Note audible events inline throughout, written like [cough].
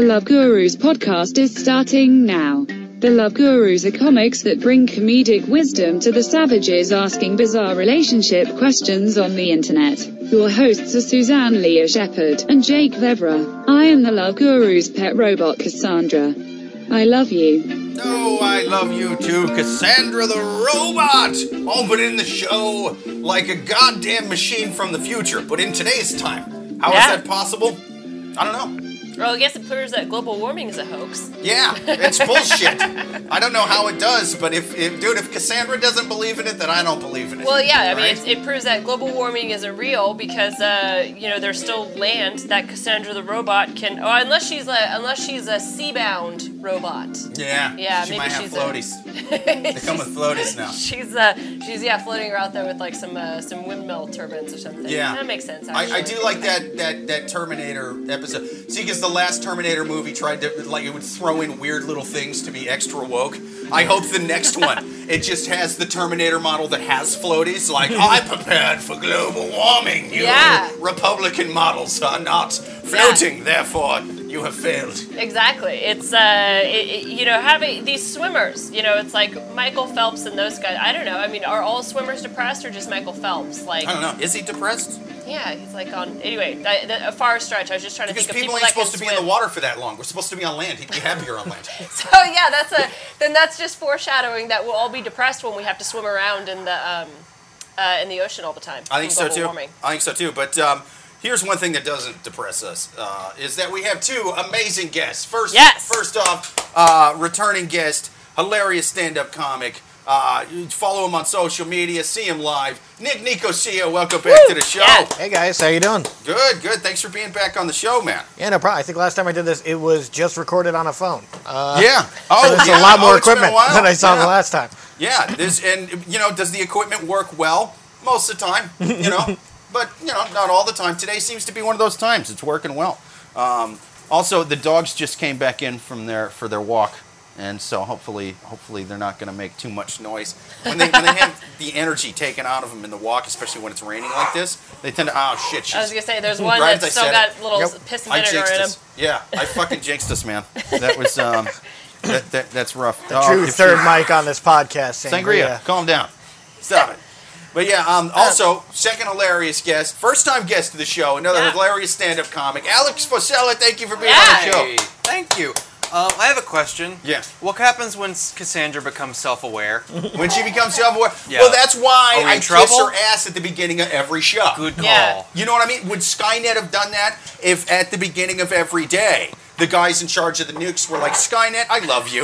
The Love Gurus podcast is starting now. The Love Gurus are comics that bring comedic wisdom to the savages asking bizarre relationship questions on the internet. Your hosts are Suzanne Lea Shepherd and Jake Vevera. I am the Love Gurus pet robot Cassandra. I love you. Oh, I love you too, Cassandra the robot! Opening the show like a goddamn machine from the future, but in today's time. How is Yeah. that possible? I don't know. Well, I guess it proves that global warming is a hoax. Yeah, it's [laughs] bullshit. I don't know how it does, but if, if dude, if Cassandra doesn't believe in it, then I don't believe in it. Well, yeah, I mean, Right? it's, it proves that global warming isn't real because, uh, you know, there's still land that Cassandra the robot can. Oh, unless she's a unless she's a sea-bound robot. yeah, yeah, she maybe might have she's a- floaties. [laughs] they come with floaties now. [laughs] She's uh, she's yeah, floating around there with like some uh, some windmill turbines or something. Yeah. that makes sense. I, I do like that that that Terminator episode. See, because the last Terminator movie tried to like it would throw in weird little things to be extra woke. I hope the next one [laughs] it just has the Terminator model that has floaties. Like I [laughs] prepared for global warming. You Yeah. Republican models are not floating, therefore you have failed. Exactly. It's uh, it, it- you know, having these swimmers. You know, it's like Michael Phelps and those guys. I don't know. I mean, are all swimmers depressed or just Michael Phelps? Like, I don't know. Is he depressed? yeah, he's like on. Anyway, that, that- a far stretch. I was just trying to Because think of people people ain't supposed to be in the water for that long. We're supposed to be on land. He'd be happier on land. [laughs] So yeah, that's a then that's just foreshadowing that we'll all be depressed when we have to swim around in the um, uh, in the ocean all the time. I think so too. Warming. I think so too. But um, here's one thing that doesn't depress us: uh, is that we have two amazing guests. First, Yes. first off, uh, returning guest, hilarious stand-up comic. Uh, follow him on social media, see him live. Nick Nicosia, welcome back to the show. Yeah. Hey guys, how you doing? Good, good. Thanks for being back on the show, man. Yeah, no problem. I think last time I did this, it was just recorded on a phone. Uh, yeah. [laughs] Oh, there's yeah. a lot more Oh, it's been a equipment than I saw yeah. the last time. Yeah, this and you know, does the equipment work well? Most of the time, you know, [laughs] but you know, not all the time. Today seems to be one of those times. It's working well. Um, also, the dogs just came back in from their for their walk, and so hopefully, hopefully they're not going to make too much noise when they when they have [laughs] the energy taken out of them in the walk, especially when it's raining like this. They tend to oh shit. She's, I was gonna say there's one Right that's still got it. little Yep. piss and vinegar in him. us. Yeah, I fucking jinxed us, man. That was um, that, that that's rough. The Oh, true third she- mic on this podcast, Sangria, Sangria. calm down. Stop it. But yeah, um, also, second hilarious guest, first time guest of the show, another Yeah. hilarious stand up comic, Alex Fossella. Thank you for being Yeah. on the show. Thank you. Um, I have a question. Yeah. What happens when Cassandra becomes self-aware? [laughs] When she becomes self aware. Yeah. Well, that's why I in kiss trouble? her ass at the beginning of every show. Good call. Yeah. You know what I mean? Would Skynet have done that if at the beginning of every day the guys in charge of the nukes were like, Skynet, I love you.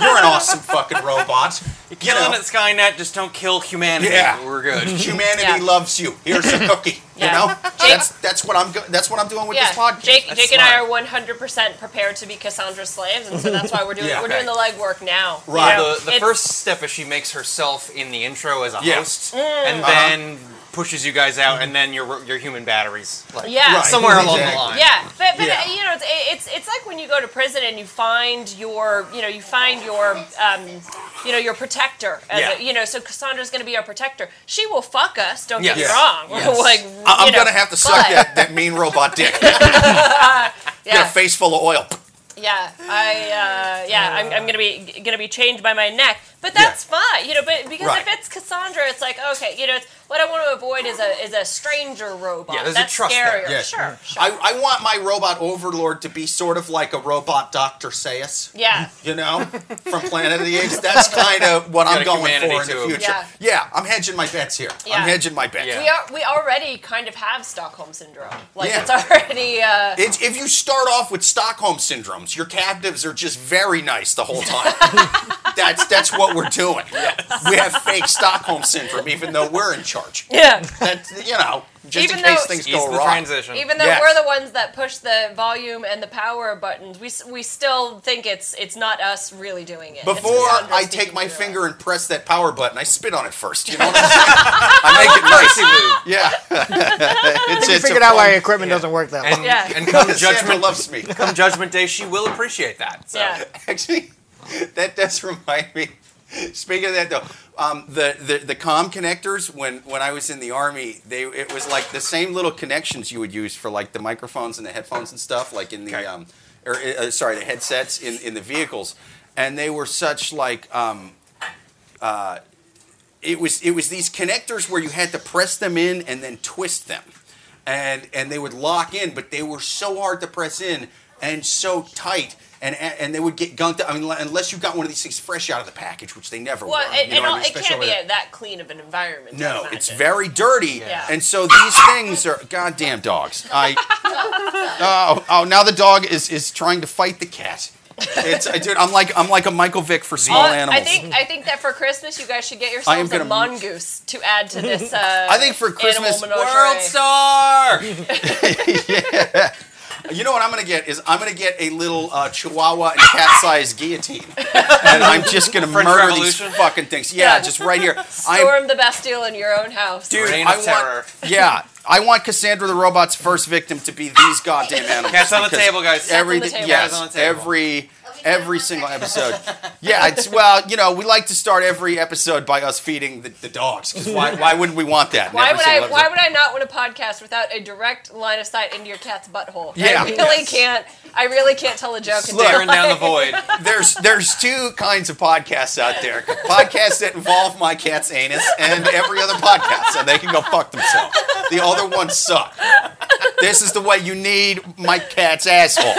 You're an awesome fucking robot. You Killing know, at Skynet, just don't kill humanity. Yeah. We're good. [laughs] humanity Yeah. loves you. Here's a cookie. Yeah. You know, Jake- that's that's what I'm go- that's what I'm doing with Yeah, this podcast. Jake, That's Jake and I are 100% prepared to be Cassandra's slaves, and so that's why we're doing Yeah. we're doing the legwork now. you Right. know? the the first step is she makes herself in the intro as a Yeah. host, Mm. and Uh-huh. Then pushes you guys out, and then your your human batteries. Like, Yeah. Right. Somewhere along the line. Yeah, but, but Yeah. uh, you know, it's, it's it's like when you go to prison and you find your, you know, you find your, um, you know, your protector. As Yeah. a, you know, so Cassandra's going to be our protector. She will fuck us. Don't get me Yes. wrong. [laughs] Yes. like, I- I'm gonna have to suck but- that, that mean robot dick. Get [laughs] a Yeah, face full of oil. yeah. I, uh, yeah. I'm, I'm gonna be gonna be chained by my neck, but that's fine. You know, but because Right. if it's Cassandra, it's like okay, you know, it's, what I want to avoid is a is a stranger robot. Yeah, there's a that's trust there. scarier. Yeah. Sure, sure. I, I want my robot overlord to be sort of like a robot Dr. Zaius. yeah. You know, from Planet of the Apes. That's kind of what I'm going for in the to 'em. future. Yeah. I'm hedging my bets here. Yeah. I'm hedging my bets. Yeah. We are we already kind of have Stockholm syndrome. Like Yeah. it's already uh, It's, if you start off with Stockholm syndromes, your captives are just very nice the whole time. [laughs] that's that's what we're doing. We have fake Stockholm syndrome, even though we're in charge. yeah. That you know, just Even in case though- things go the wrong. transition. Even though Yes. we're the ones that push the volume and the power buttons, we we still think it's it's not us really doing it. Before I take my finger us. and press that power button, I spit on it first. You know what I'm saying? I make it nice. Yeah. [laughs] it's, You it's figured out why equipment Yeah. doesn't work that And, well. Yeah. and come [laughs] judgment, loves me. come judgment day, she will appreciate that. So. Yeah. [laughs] Actually, that does remind me. [laughs] Speaking of that, though, um, the, the the com connectors when when I was in the army, they it was like the same little connections you would use for like the microphones and the headphones and stuff, like in the Okay. um, or uh, sorry, the headsets in, in the vehicles, and they were such like um, uh, it was it was these connectors where you had to press them in and then twist them, and and they would lock in, but they were so hard to press in and so tight. And, and they would get gunked. I mean, unless you got one of these things fresh out of the package, which they never Well, were. and, you know and I mean? it can't be over a, that clean of an environment. No, it's very dirty, Yeah. and so these things are goddamn dogs. I [laughs] oh oh now the dog is is trying to fight the cat. It's I dude, I'm like I'm like a Michael Vick for small Well, animals. I think I think that for Christmas you guys should get I am yourselves a gonna- mongoose to add to this. [laughs] Uh, I think for Christmas- animal World menagerie. Star. [laughs] you know what I'm gonna get is I'm gonna get a little uh, Chihuahua and cat-sized guillotine, and I'm just gonna French murder Revolution? these fucking things. Yeah, Yeah. just right here. [laughs] I'm, Storm the Bastille in your own house. dude, Reign I of want, terror. yeah, I want Cassandra the robot's first victim to be these goddamn animals. Cats on the table, guys. Every Cats on the table. yes, Cats on the table. every every single episode. Yeah, it's well, you know, we like to start every episode by us feeding the, the dogs. 'cause why, why wouldn't we want that? Why would I? single Why would I not want a podcast without a direct line of sight into your cat's butthole? Yeah. I really Yes. can't. I really can't tell a joke. in Look. Staring down the void. [laughs] There's there's two kinds of podcasts out there. Podcasts that involve my cat's anus and every other podcast, and they can go fuck themselves. The other ones suck. This is the way you need my cat's asshole.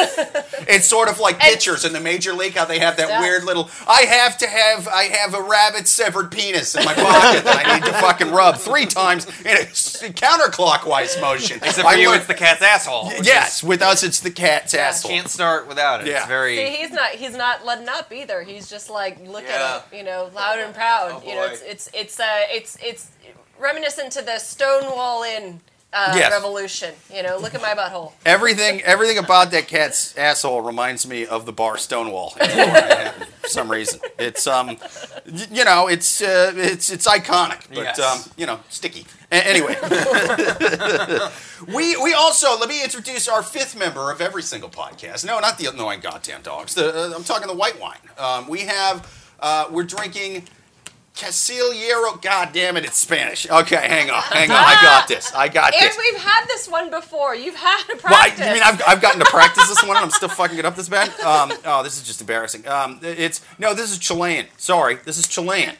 It's sort of like And- pitchers in the major league, how they have that Yeah. weird little. I have to have I have a rabbit severed penis in my pocket that I need to fucking rub three times in a s- counterclockwise motion. Except I for you, learned- it's the cat's asshole. which yes. With us, it's the cat's Yeah. asshole. Can't start without it. Yeah. It's very. See, he's not. He's not letting up either. He's just like look Yeah. at it, you know, loud and proud. Oh, you know, it's it's it's uh, it's it's reminiscent to the Stonewall Inn uh, Yes. revolution. You know, look at my butthole. Everything, everything about that cat's asshole reminds me of the bar Stonewall. in [laughs] For some reason, it's um, you know, it's uh, it's it's iconic, but Yes. um, you know, sticky. A- anyway, [laughs] we we also let me introduce our fifth member of every single podcast. No, not the annoying goddamn dogs. The, uh, I'm talking the white wine. Um, we have uh, we're drinking. Casillero, God damn it, it's Spanish. Okay, hang on, hang on. I [laughs] got this. I got And this. And we've had this one before. You've had to Well, I, practice. you mean I've, I've gotten to practice this one and I'm still fucking it up this bad? Um, oh, this is just embarrassing. Um, it's no, this is Chilean. Sorry, this is Chilean.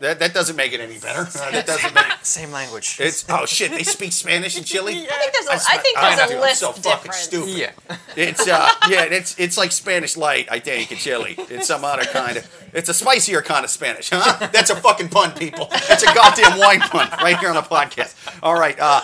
That, that doesn't make it any better. Uh, [laughs] that doesn't make [laughs] Same language. it's oh shit. They speak Spanish in Chile. I think there's a, I swear- think I there's know, a I'm list so fucking difference. stupid. yeah. It's uh yeah, it's it's like Spanish light, I think, in Chile. It's some other kind of it's a spicier kind of Spanish, huh? That's a fucking pun, people. That's a goddamn wine pun right here on the podcast. All right, uh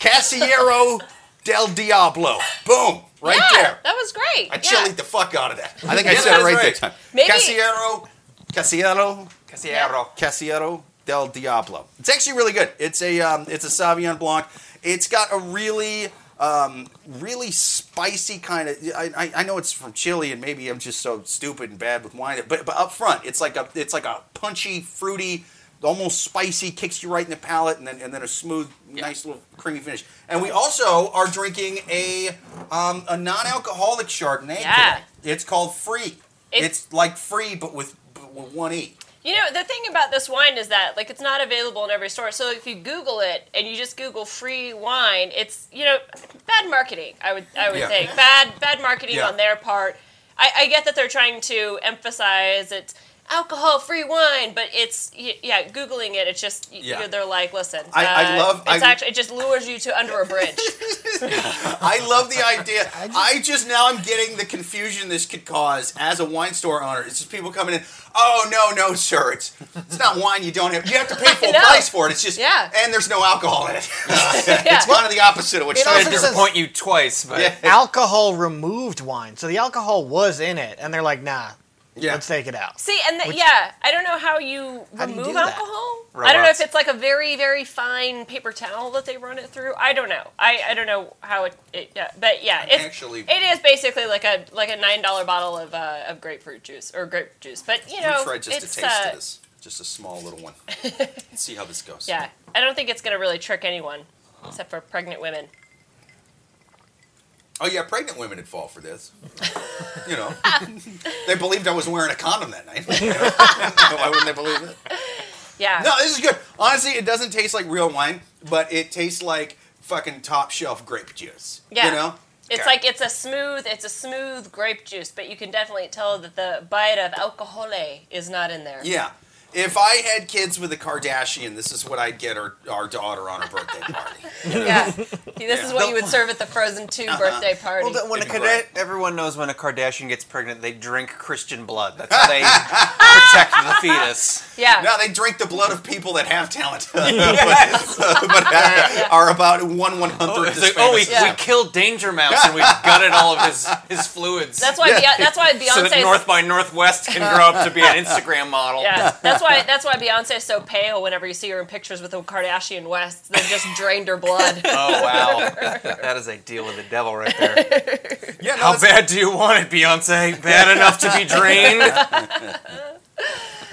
Casillero del Diablo. Boom. Right yeah, there. that was great. I yeah. chilied the fuck out of that. I think [laughs] I said it that right was that right. time. Maybe- Casillero Casillero Casillero. Casillero del Diablo. It's actually really good. It's a um, it's a Sauvignon Blanc. It's got a really um, really spicy kind of. I, I, know it's from Chile, and maybe I'm just so stupid and bad with wine. But but up front, it's like a it's like a punchy, fruity, almost spicy, kicks you right in the palate, and then and then a smooth, nice little creamy finish. And we also are drinking a um, a non-alcoholic Chardonnay. Yeah. today. It's called Fre. It- it's like free, but with, but with one e. You know, the thing about this wine is that like it's not available in every store. So if you Google it and you just Google free wine, it's you know bad marketing. I would I would Yeah. think bad bad marketing Yeah. on their part. I, I get that they're trying to emphasize it's alcohol free wine, but it's yeah. Googling it, it's just y- Yeah. they're like, listen, I- I uh, love- It's I- actually it just lures you to under a bridge. [laughs] I love the idea. [laughs] I just, now I'm getting the confusion this could cause as a wine store owner. It's just people coming in. Oh no, no, sir, it's it's not wine. You don't have. You have to pay [laughs] full price for it. It's just Yeah. and there's no alcohol in it. Yeah. It's kind of the opposite of what It you're also I doing. says- disappoint you twice, but Yeah. alcohol removed wine. So the alcohol was in it, and they're like, nah, Yeah. let's take it out. See, and the, yeah, I don't know how you How do you remove do that? alcohol. I don't know if it's like a very, very fine paper towel that they run it through. I don't know. I, I don't know how it, it yeah, but yeah, it's Actually- it is basically like a like a nine dollar bottle of uh, of grapefruit juice or grape juice. But you know, We tried just it's a taste uh, of this, just a small little one. Let's [laughs] see how this goes. yeah, I don't think it's gonna really trick anyone except for pregnant women. Oh yeah, pregnant women would fall for this. You know, [laughs] they believed I was wearing a condom that night. [laughs] [laughs] Why wouldn't they believe it? Yeah. No, this is good. Honestly, it doesn't taste like real wine, but it tastes like fucking top shelf grape juice. Yeah. You know? It's Okay. like it's a smooth, it's a smooth grape juice, but you can definitely tell that the bite of alcohol is not in there. Yeah. If I had kids with a Kardashian, this is what I'd get our, our daughter on a birthday [laughs] party. Yeah. See, this is what you would serve at the Frozen 2 uh-huh. birthday party. Well, the, when a It'd be Kada- great. everyone knows when a Kardashian gets pregnant, they drink Christian blood. That's how they [laughs] protect the fetus. yeah. No, they drink the blood of people that have talent, [laughs] but, but are about one one Oh, hundredth it's as like, oh, we, famous. Yeah. we killed Danger Mouse and we gutted all of his, his fluids. That's why Beyonce, that's why Beyonce's so that North by Northwest can grow up to be an Instagram model. Yeah, that's why that's why Beyonce is so pale whenever you see her in pictures with the Kardashian West. They've just drained her blood. [laughs] Oh wow, [laughs] that is a deal with the devil right there. Yeah, no, How bad do you want it, Beyonce? Bad enough to be drained?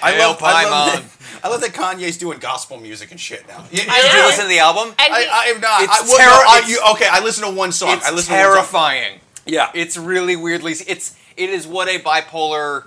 I Hail love, oh, I love, Paimon. that, I love that Kanye's doing gospel music and shit now. Yeah, I Did know. you listen to the album? I, he- I am not. It's I, well, terror- no, I, you, okay, I listen to one song. It's I listened to one song. terrifying. Yeah, It's really weirdly. It's it is what a bipolar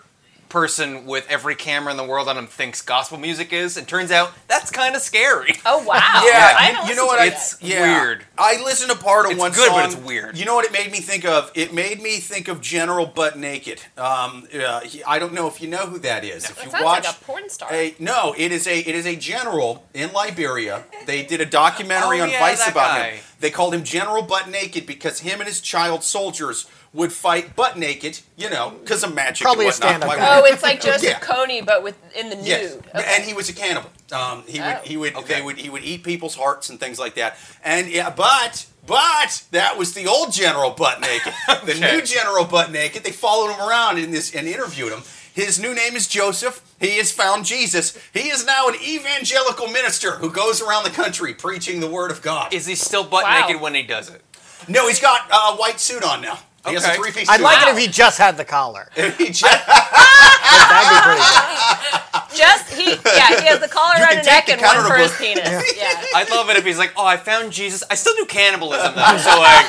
person with every camera in the world on him thinks gospel music is. And turns out that's kind of scary. oh wow! [laughs] Yeah, I you, haven't you know what? to I, It's yet. yeah. weird. I listened to part of one screen. It's one good, song. but it's weird. You know what it made me think of? It made me think of General Butt Naked. Um, uh, he, I don't know if you know who that is. If That you sounds watch like a porn star. a no, it is a it is a general in Liberia. They did a documentary [laughs] Oh, on yeah, Vice about guy. him. They called him General Butt Naked because him and his child soldiers would fight butt naked. You know, because of magic. Probably a and whatnot. stand-up guy. oh, it's like [laughs] Joseph Yeah. Kony, but with in the nude. Yes, Okay. and he was a cannibal. Um, he Oh. would he would Okay. they would he would eat people's hearts and things like that. And yeah, but but that was the old General Butt Naked. [laughs] The new General Butt Naked. They followed him around in this and interviewed him. His new name is Joseph. He has found Jesus. He is now an evangelical minister who goes around the country preaching the word of God. Is he still butt Wow. naked when he does it? no, he's got a white suit on now. He has a three-piece I'd suit. like it if he just had the collar. [laughs] He [laughs] just- That'd be pretty good. [laughs] Just he, yeah, he has the collar You around can his take neck the and one for his book. penis. Yeah. I'd love it if he's like, oh, I found Jesus. I still do cannibalism though. So like,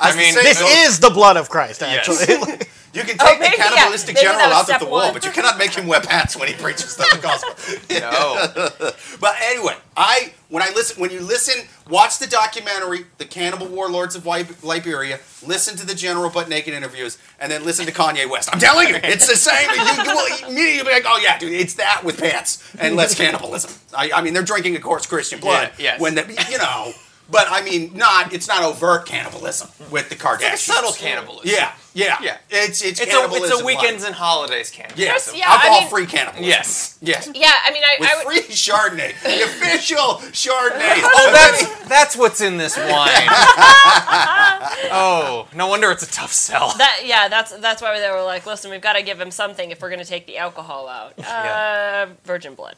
I mean, say, This is the blood of Christ, Yes. actually. You can Oh, take maybe, the cannibalistic Maybe that general out of the wall, one. but you cannot make him wear pants when he preaches the [laughs] gospel. no. [laughs] But anyway, I when I listen when you listen, watch the documentary, The Cannibal Warlords of Liberia. Listen to the General Butt Naked interviews, and then listen to Kanye West. I'm telling you, it's the same. You, you will immediately be like, oh yeah, dude, it's that with pants and less cannibalism. I, I mean, they're drinking, of course, Christian blood. Yeah, yes. When the, you know. But I mean, not it's not overt cannibalism with the Kardashians. It's subtle cannibalism. Yeah, yeah, Yeah. It's it's It's a, it's a weekends and holidays cannibalism. Yes, Yeah, I alcohol mean- free cannibalism. Yes. yes. Yeah, I mean, I, With I would. free Chardonnay, the official Chardonnay. [laughs] Oh, that's [laughs] that's what's in this wine. [laughs] oh, no wonder it's a tough sell. That yeah, that's that's why they were like, listen, we've got to give him something if we're going to take the alcohol out. Uh, virgin blood.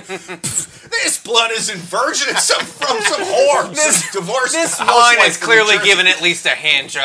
this blood isn't virgin. It's some, from some whore. This- some divorced This wine is clearly given at least a hand job.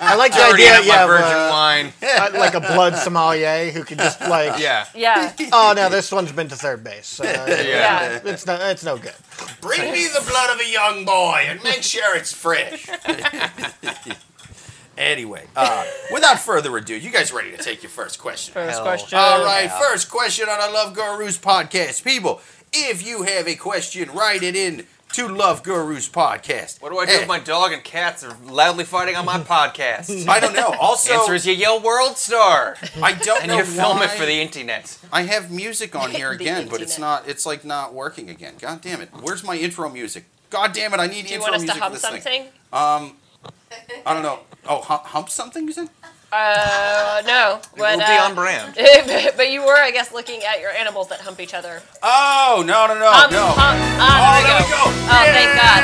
I like the idea, have my yeah, of, virgin uh, wine. [laughs] uh, like a blood sommelier who could just like, Yeah. Yeah, oh no, this one's been to third base. Uh, yeah. It's no, it's no good. Bring me the blood of a young boy and make sure it's fresh. [laughs] anyway, uh, without further ado, you guys ready to take your first question? First Hell. question. All right, Yeah. first question on our Love Gurus podcast. People, if you have a question, write it in to Love Gurus podcast. What do I do if my dog and cats are loudly fighting on my [laughs] podcast? I don't know. Also, Answer is you yell World Star. I don't And know you film why it for the internet. I have music on [laughs] here The again, but it's internet. not. It's like not working again. God damn it! Where's my intro music? God damn it! I need Do you intro want us to music hum for this thing. something? Um, I don't know. Oh, hump, hump something? You said? Uh, no. It But, will be uh, on brand. [laughs] but you were, I guess, looking at your animals that hump each other. Oh no no no Hump, no! hump. oh, Ah, there there we we go. go! Oh, thank God.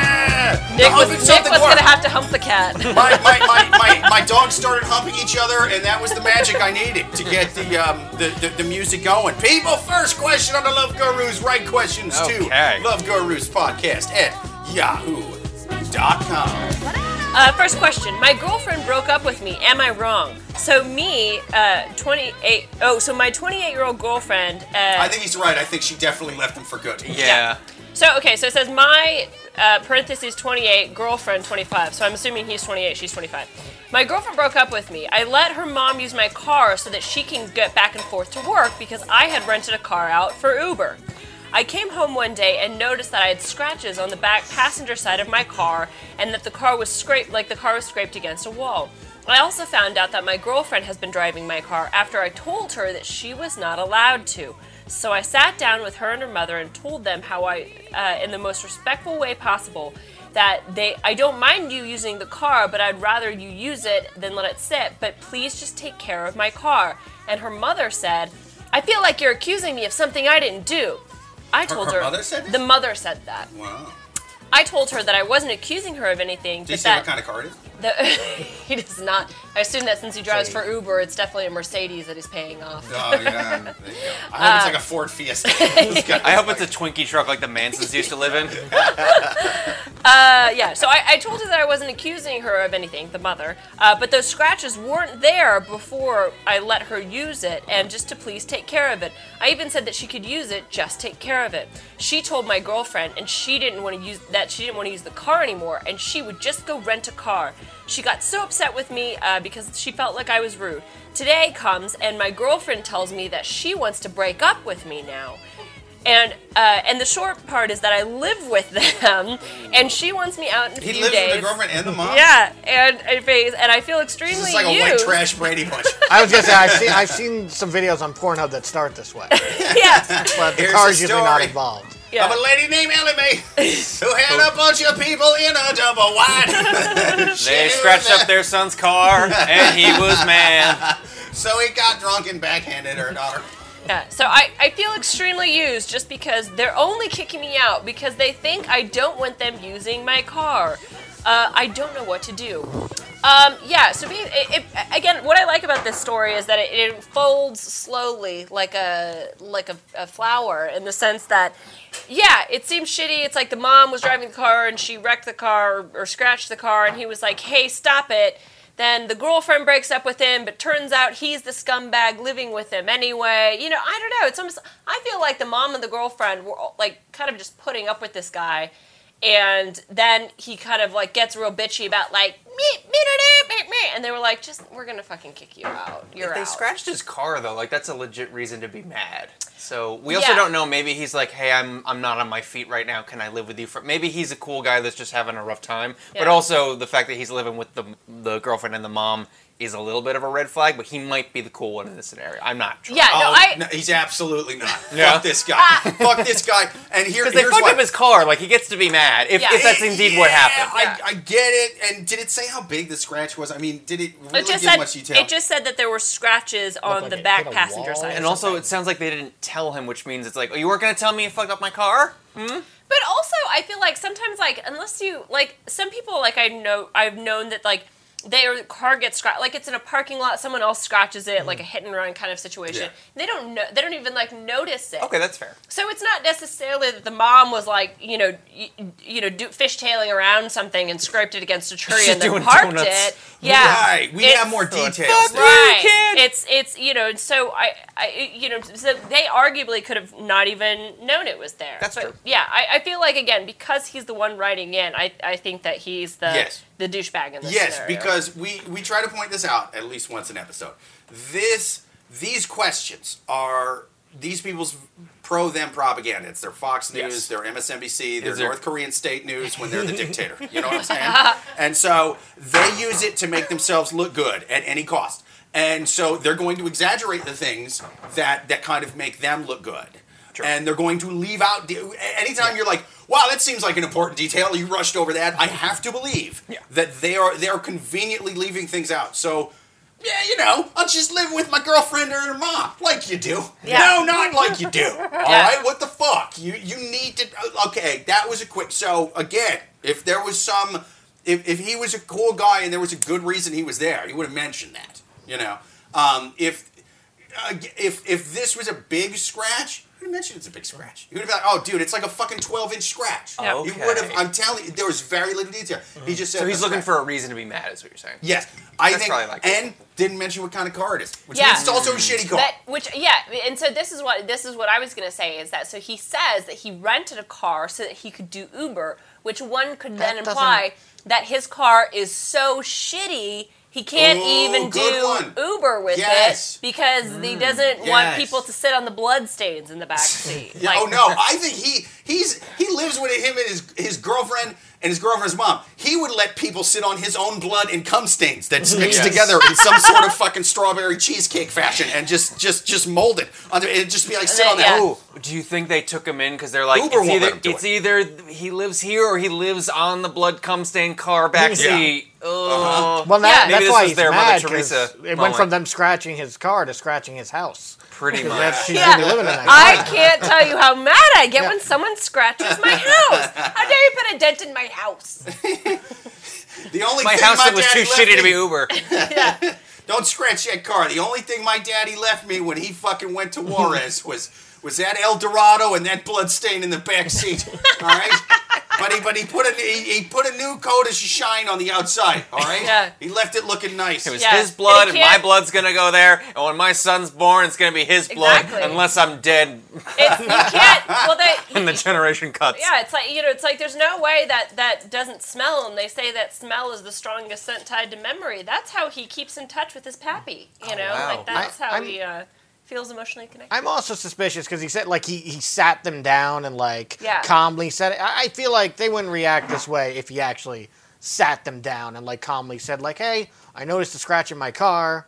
Nick The was, Nick was worked. gonna have to hump the cat. [laughs] my, my, my, [laughs] my, my dogs started humping each other, and that was the magic I needed to get the, um, the, the, the music going. People, first question on the Love Gurus. Write questions Okay. to Love Gurus Podcast at yahoo.com. Uh, first question. My girlfriend broke up with me. Am I wrong? So me, uh, 28. Oh, so my 28 year old girlfriend. Uh, I think he's right. I think she definitely left him for good. Yeah. So okay, so it says my uh, parentheses 28, girlfriend 25. So I'm assuming he's 28, she's 25. My girlfriend broke up with me. I let her mom use my car so that she can get back and forth to work because I had rented a car out for Uber. I came home one day and noticed that I had scratches on the back passenger side of my car and that the car was scraped like the car was scraped against a wall. I also found out that my girlfriend has been driving my car after I told her that she was not allowed to. So I sat down with her and her mother and told them how I, uh, in the most respectful way possible, that they I don't mind you using the car, but I'd rather you use it than let it sit. But please just take care of my car. And her mother said, I feel like you're accusing me of something I didn't do. I told her her. mother said this? The mother said that. Wow. I told her that I wasn't accusing her of anything. Do you say that what kind of car it is? The, [laughs] he does not. I assume that since he drives So for Uber, it's definitely a Mercedes that he's paying off. Oh, yeah. There. [laughs] I hope it's like a Ford Fiesta. [laughs] I hope it's a Twinkie truck like the Mansons used to live in. Uh, yeah, so I, I told her that I wasn't accusing her of anything, the mother, uh, but those scratches weren't there before I let her use it, and just to please take care of it. I even said that she could use it, just take care of it. She told my girlfriend, and she didn't want to use that. She didn't want to use the car anymore, and she would just go rent a car. She got so upset with me uh, because she felt like I was rude. Today comes, and my girlfriend tells me that she wants to break up with me now. And uh, and the short part is that I live with [laughs] them, and she wants me out in a He few lives days. with the girlfriend and the mom? Yeah, and and phase, and I feel extremely This is like a used. white trash Brady Bunch. [laughs] I was gonna say I've seen I've seen some videos on Pornhub that start this way, [laughs] yes, but the Here's car's the usually not story. involved. Yeah. Of a lady named Ellie Mae [laughs] who had a bunch of people in a double wide. [laughs] They scratched up their son's car, and he was mad. [laughs] So he got drunk and backhanded her daughter. Yeah, so I, I feel extremely used just because they're only kicking me out because they think I don't want them using my car. Uh, I don't know what to do. Um, yeah, so it, it, again, what I like about this story is that it, it unfolds slowly, like a like a, a flower, in the sense that, yeah, it seems shitty. It's like the mom was driving the car and she wrecked the car or, or scratched the car, and he was like, "Hey, stop it." Then the girlfriend breaks up with him, but turns out he's the scumbag living with him anyway. You know, I don't know. It's almost I feel like the mom and the girlfriend were like kind of just putting up with this guy, and then he kind of like gets real bitchy about like me me me me me, and they were like, just we're gonna fucking kick you out. You're If they out. scratched his car though, like that's a legit reason to be mad. So we also Yeah. don't know. Maybe he's like, "Hey, I'm I'm not on my feet right now. Can I live with you for?" Maybe he's a cool guy that's just having a rough time. But also the fact that he's living with the the girlfriend and the mom is a little bit of a red flag. But he might be the cool one in this scenario. I'm not sure. Yeah, no, oh, I no, he's absolutely not. [laughs] Yeah. Fuck this guy. [laughs] Fuck this guy. And here, Because they here's fucked why. up his car. Like he gets to be mad if, Yeah. if that's indeed what happened. I, I get it. And did it say how big the scratch was? I mean, did it really it just give said much detail? it just said that there were scratches on like the back passenger side. And also, it sounds like they didn't tell him, which means it's like, oh, you weren't gonna tell me you fucked up my car? Hmm? But also, I feel like sometimes, like, unless you like, some people, like, I know, I've known that, like, their car gets scratched, like it's in a parking lot, someone else scratches it, like a mm-hmm. hit and run kind of situation. Yeah. They don't know, they don't even like notice it. Okay, that's fair. So it's not necessarily that the mom was like, you know, you, you know, do, fishtailing around something and scraped it against a [laughs] tree and then parked donuts. it. Yeah, Right. We It's- have more details. you, right kid. it's it's you know so I, I you know so they arguably could have not even known it was there That's but true. yeah I, I feel like again because he's the one writing in i, I think that he's the Yes. The douchebag in this Yes, scenario. because we we try to point this out at least once an episode. This these questions are these people's pro them propaganda. It's their Fox News, Yes. their MSNBC, their Is there- North Korean state news when they're the [laughs] dictator. You know what I'm saying? And so they use it to make themselves look good at any cost. And so they're going to exaggerate the things that that kind of make them look good. And they're going to leave out de- anytime you're like, "Wow, that seems like an important detail." You rushed over that. I have to believe Yeah. that they are they are conveniently leaving things out. So, yeah, you know, I'll just live with my girlfriend or her mom, like you do. Yeah. No, not like you do. [laughs] All right, Yeah. what the fuck? You you need to. Okay, that was a quick. So again, if there was some, if if he was a cool guy and there was a good reason he was there, he would have mentioned that. You know, um, if uh, if if this was a big scratch. He would have mentioned it's a big scratch. You would have been like, "Oh, dude, it's like a fucking twelve-inch scratch." Yeah. He would have. Okay. I'm telling you, there was very little detail. He mm-hmm. just said. So he's looking scratch. for a reason to be mad, is what you're saying. Yes, I That's think, probably like it. and didn't mention what kind of car it is, which Yeah. means it's also a mm. shitty car. That which yeah, and so this is what this is what I was gonna say is that so he says that he rented a car so that he could do Uber, which one could then That doesn't- imply that his car is so shitty he can't Ooh, even do one. Uber with Yes. it because he mm. doesn't want people to sit on the blood stains in the back seat. [laughs] Yeah, oh no, I think he he's he lives with him and his his girlfriend and his girlfriend's mom. He would let people sit on his own blood and cum stains that's [laughs] mixed Yes. together in some [laughs] sort of fucking strawberry cheesecake fashion and just just just mold it. Under, it'd just be like sit on that. yeah. Ooh, do you think they took him in because they're like Uber it's either let him do it's it. either he lives here or he lives on the blood cum stain car back Yeah. seat. Oh, Well, that, Yeah. Maybe that's this why was he's their Mother Teresa it went from them scratching his car to scratching his house. Pretty 'Cause much. that's she's Yeah. living in that. I can't tell you how mad I get Yeah. when someone scratches my house. How dare you put a dent in my house? [laughs] The only My thing house my that was too left shitty to be Uber. Yeah. [laughs] Don't scratch that car. The only thing my daddy left me when he fucking went to Juarez was was that El Dorado and that blood stain in the back seat. [laughs] All right, but he but he put a he, he put a new coat of shine on the outside. All right, Yeah. he left it looking nice. It was Yeah. his blood, And and my can't- blood's gonna go there. And when my son's born, it's gonna be his blood, Exactly. unless I'm dead It's, you can't. Well, they. [laughs] and the generation cuts. Yeah, it's like you know, it's like there's no way that that doesn't smell, and they say that smell is the strongest scent tied to memory. That's how he keeps in touch with his pappy. You know, wow. like that's I- how I'm- he uh, feels emotionally connected. I'm also suspicious because he said like he, he sat them down and like Yeah. calmly said it. I I feel like they wouldn't react this way if he actually sat them down and like calmly said like, "Hey, I noticed a scratch in my car.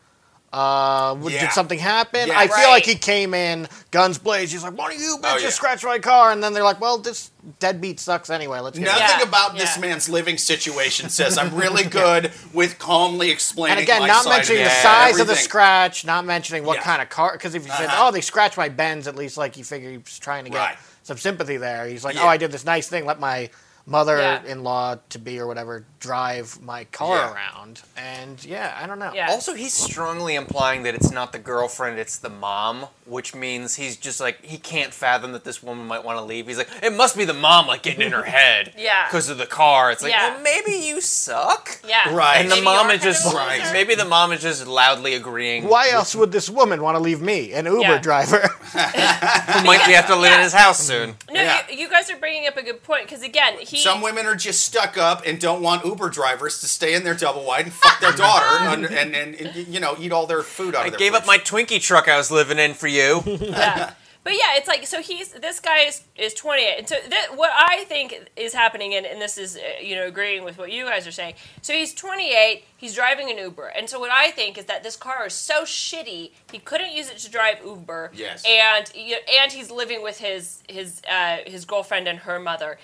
Uh, Yeah. did something happen?" Yeah. I feel Right. like he came in guns blazing. He's like, "One of you bitches Oh, yeah. scratched my car," and then they're like, "Well, this deadbeat sucks anyway. Let's get it." Nothing Yeah, about this yeah. man's living situation says I'm really [laughs] good with calmly explaining. And again, my not side mentioning the it. size of the scratch, not mentioning what Yeah. kind of car. Because if you said, Uh-huh. "Oh, they scratched my Benz," at least like you figure he's trying to get Right. some sympathy there. He's like, Yeah. "Oh, I did this nice thing. Let my mother-in-law to be or whatever drive my car Yeah. around." And yeah, I don't know. Yeah. Also, he's strongly implying that it's not the girlfriend, it's the mom, which means he's just like he can't fathom that this woman might want to leave. He's like, it must be the mom, like getting in her [laughs] head, Yeah. because of the car. It's like, Yeah. well, maybe you suck. yeah, Right. And the Maybe mom you're is just kind of a loser. maybe the mom is just loudly agreeing. Why else would this woman want to leave me, an Uber Yeah. driver? [laughs] Who might be have to live in his house soon? No, Yeah. you, you guys are bringing up a good point because again, he. Some women are just stuck up and don't want Uber drivers to stay in their double wide and fuck their daughter [laughs] and, and, and, and, you know eat all their food out I of their I gave up my Twinkie truck I was living in for you. [laughs] yeah. But yeah, it's like so he's this guy is, is 28, and so th- what I think is happening, and, and this is uh, you know agreeing with what you guys are saying. So he's 28, he's driving an Uber, and so what I think is that this car is so shitty he couldn't use it to drive Uber. Yes. And you and he's living with his his uh, his girlfriend and her mother.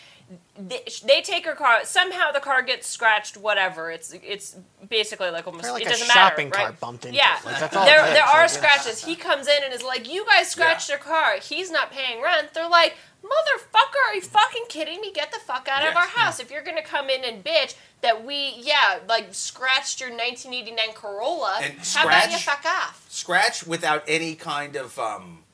They, they take her car. Somehow the car gets scratched. Whatever. It's it's basically like almost. Like it doesn't matter. shopping right? cart bumped into. Yeah, Like, that's all there it are Like, scratches. He comes in and is like, "You guys scratched your car." He's not paying rent. They're like, "Motherfucker, are you fucking kidding me? Get the fuck out of our house! If you're gonna come in and bitch that we, yeah, like scratched your 1989 Corolla, And how about you fuck off?" scratch without any kind of um,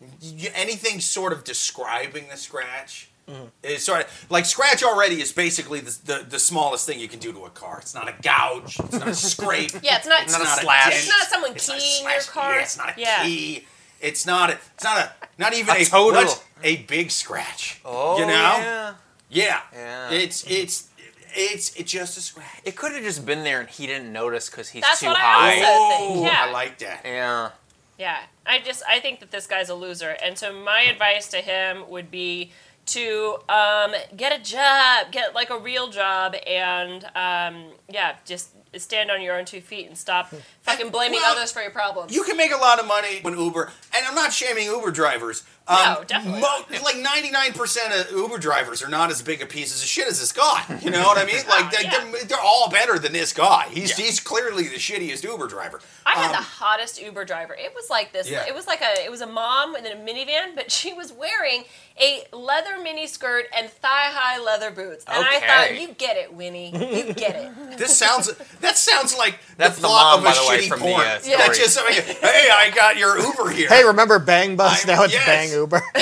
y- anything sort of describing the scratch. Mm-hmm. It's sort of like scratch already is basically the, the the smallest thing you can do to a car. It's not a gouge. It's not a scrape. [laughs] Yeah, it's not. It's not a not slash. dent, It's not someone it's not keying your car. Yeah, it's not a Yeah. key. It's not a. It's not a. Not even A a, total. what's A big scratch. Oh, you know. yeah. Yeah. Yeah. It's it's it's it's just a scratch. It could have just been there and he didn't notice because he's That's too what I high. also think. Oh, Yeah. I like that. Yeah. Yeah, I just I think that this guy's a loser, and so my advice to him would be to um, get a job, get like a real job, and um, yeah, just stand on your own two feet and stop fucking blaming Well, others for your problems. You can make a lot of money when Uber, and I'm not shaming Uber drivers. Um, No, definitely not. Like 99% of Uber drivers are not as big a piece of shit as this guy. You know what I mean? [laughs] Like they, Yeah. they're, they're all better than this guy. He's Yeah. he's clearly the shittiest Uber driver. I had Um, the hottest Uber driver. It was like this. Yeah. It was like a it was a mom in a minivan, but she was wearing a leather mini skirt and thigh high leather boots. And I thought, you get it, Winnie. You get it. [laughs] This sounds that sounds like That's the the plot mom, of a by the way, shitty from the, porn. uh, Yeah. That's story. just like, hey, I got your Uber here. Hey, remember Bang Bus? I- now it's yes. Bang Uber. [laughs]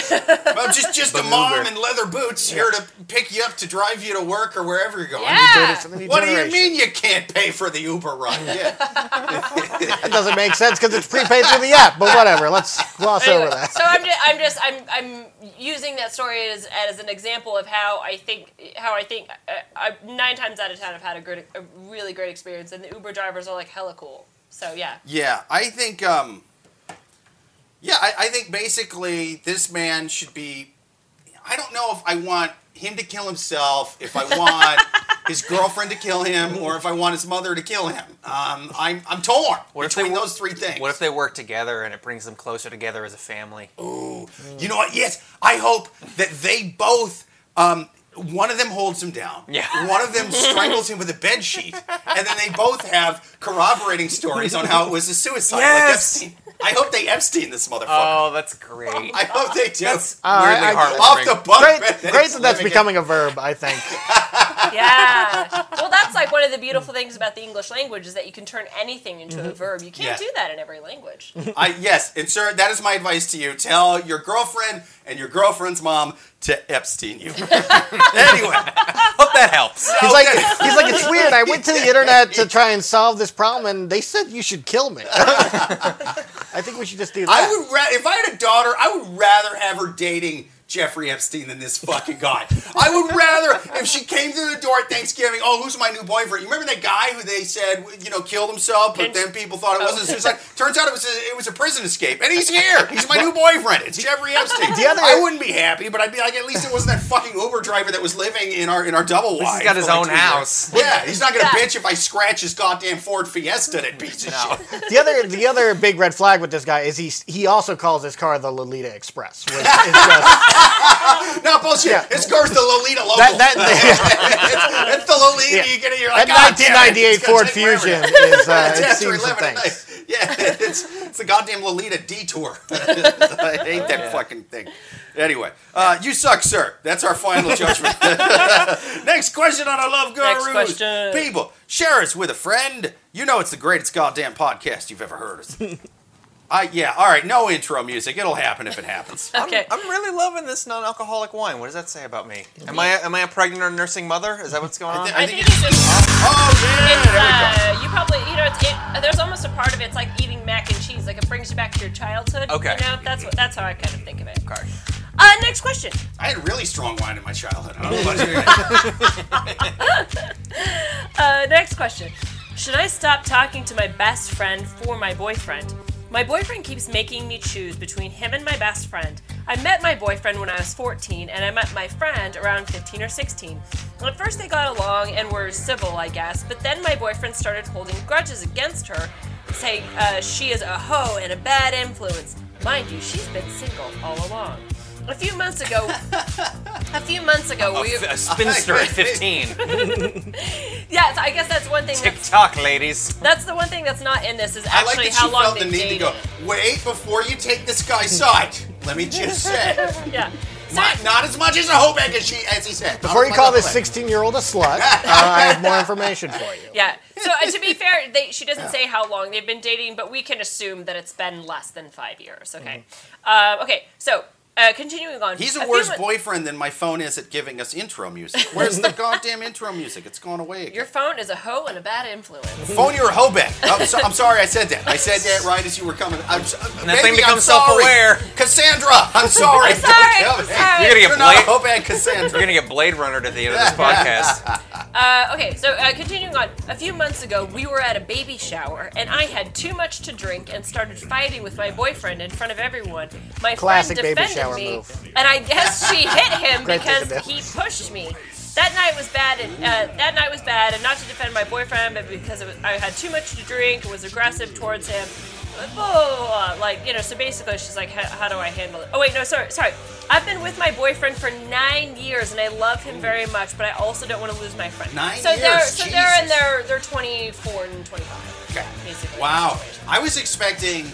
I'm just just a mom Uber. in leather boots here to pick you up to drive you to work or wherever you're going. Yeah. It's a new What do you generation. mean you can't pay for the Uber ride? Yeah. [laughs] That doesn't make sense because it's prepaid through the app. But whatever. Let's gloss Anyway, over that. so I'm just, I'm just, I'm, I'm using that story as, as an example of how I think how I think uh, I, nine times out of ten I've had a good a really great experience, and the Uber drivers are like hella cool. So yeah, Yeah, I think. Um, yeah, I, I think basically this man should be. I don't know if I want him to kill himself, if I want [laughs] his girlfriend to kill him, or if I want his mother to kill him. Um, I'm I'm torn What if they between those three things. What if they work together and it brings them closer together as a family? Ooh, you know what? Yes, I hope that they both. Um, one of them holds him down. Yeah. [laughs] One of them strangles him with a bed sheet, and then they both have corroborating stories on how it was a suicide. Like Yes! Epstein. I hope they Epstein this motherfucker. Oh, that's great. I hope they do. That's Uh, weirdly I- I- Off the bunk Great, that great that that's living in. becoming a verb. I think. [laughs] yeah. well, that's like one of the beautiful things about the English language is that you can turn anything into a mm-hmm. verb. You can't Yeah. do that in every language. I yes, and sir, that is my advice to you. Tell your girlfriend and your girlfriend's mom to Epstein you. [laughs] anyway, Hope that helps. He's like, he's like, it's weird. I went to the internet to try and solve this problem, and they said you should kill me. [laughs] I think we should just do that. I would ra- if I had a daughter, I would rather have her dating Jeffrey Epstein than this fucking guy. I would rather if she came through the door at Thanksgiving. Oh, who's my new boyfriend? You remember that guy who they said you know killed himself, but Pinch- then people thought it wasn't oh. suicide. Turns out it was a, it was a prison escape, and he's here. He's my new boyfriend. It's Jeffrey Epstein. The other- I wouldn't be happy, but I'd be like, at least it wasn't that fucking Uber driver that was living in our in our double wide. he's got his for like own two years. house. Yeah, he's not gonna Yeah. bitch if I scratch his goddamn Ford Fiesta. That piece of No. shit. the other, the other big red flag with this guy is he he also calls his car the Lolita Express, which is just [laughs] No bullshit. Yeah. His car's the Lolita local. that that. [laughs] it's the Lolita. Yeah. You get it. You're like, That God damn it, 1998 Ford Fusion [laughs] is uh, It's it's after some 11 things. Yeah, it's it's the goddamn Lolita detour. I hate that fucking thing. Anyway, uh, you suck, sir. That's our final judgment. Next question on our Love Gurus. Next question. People, share us with a friend. You know it's the greatest goddamn podcast you've ever heard. I yeah. All right. No intro music. It'll happen if it happens. [laughs] Okay. I'm really loving this non-alcoholic wine. What does that say about me? Am I am I a pregnant or nursing mother? Is that what's going on? thi- I I think think it's just. Oh yeah. It's, there we go. uh, you probably, you know, it's, it, there's almost a part of it. It's like eating mac and cheese. Like it brings you back to your childhood. Okay. You know, that's what, that's how I kind of think of it. Okay. Uh, next question. I had really strong wine in my childhood. I don't know about you. [laughs] [laughs] Uh, next question. Should I stop talking to my best friend for my boyfriend? My boyfriend keeps making me choose between him and my best friend. I met my boyfriend when I was 14, and I met my friend around 15 or 16. At first, they got along and were civil, I guess, but then my boyfriend started holding grudges against her, saying uh, she is a hoe and a bad influence. Mind you, she's been single all along. A few months ago, [laughs] a few months ago, we A [laughs] spinster at 15. [laughs] yes, I guess that's one thing. That's, TikTok, ladies. That's the one thing that's not in this is I like actually that how she long felt they the need dated. to go. Wait before you take this guy's side. Let me just [laughs] say, Yeah. Not, not as much as a Hobeck as she as he said. Before you call this 16 year old a slut, uh, I have more information for you. yeah. So uh, to be fair, they, she doesn't say how long they've been dating, but we can assume that it's been less than five years. Okay. Uh, okay. So uh, continuing on. He's a a worse mon- boyfriend than my phone is at giving us intro music. Where's the goddamn intro music? It's gone away again. Your phone is a hoe and a bad influence. phone your Hobeck. I'm, so, I'm sorry I said that. I said that right as you were coming. I'm, so- And that thing becomes self-aware. Cassandra, I'm [laughs] sorry. I'm sorry, Don't I'm sorry. You're gonna You're get not a Blade. Hobeck, Cassandra. You're gonna get Blade Runner at the end of this [laughs] podcast. Uh, okay, so uh, continuing on. A few months ago, we were at a baby shower, and I had too much to drink and started fighting with my boyfriend in front of everyone. My Classic friend baby defended shower me, move. and I guess she hit him Great thing to because he pushed me. That night was bad, and uh, that night was bad, and not to defend my boyfriend, but because it was, I had too much to drink, was aggressive towards him. Blah. Like you know, so basically, she's like, "How how do I handle it?" Oh wait, no, sorry, sorry. I've been with my boyfriend for nine years, and I love him very much, but I also don't want to lose my friend. Nine so they're years? so they're in their they're 24 and 25. Okay. Basically. Wow. I was expecting.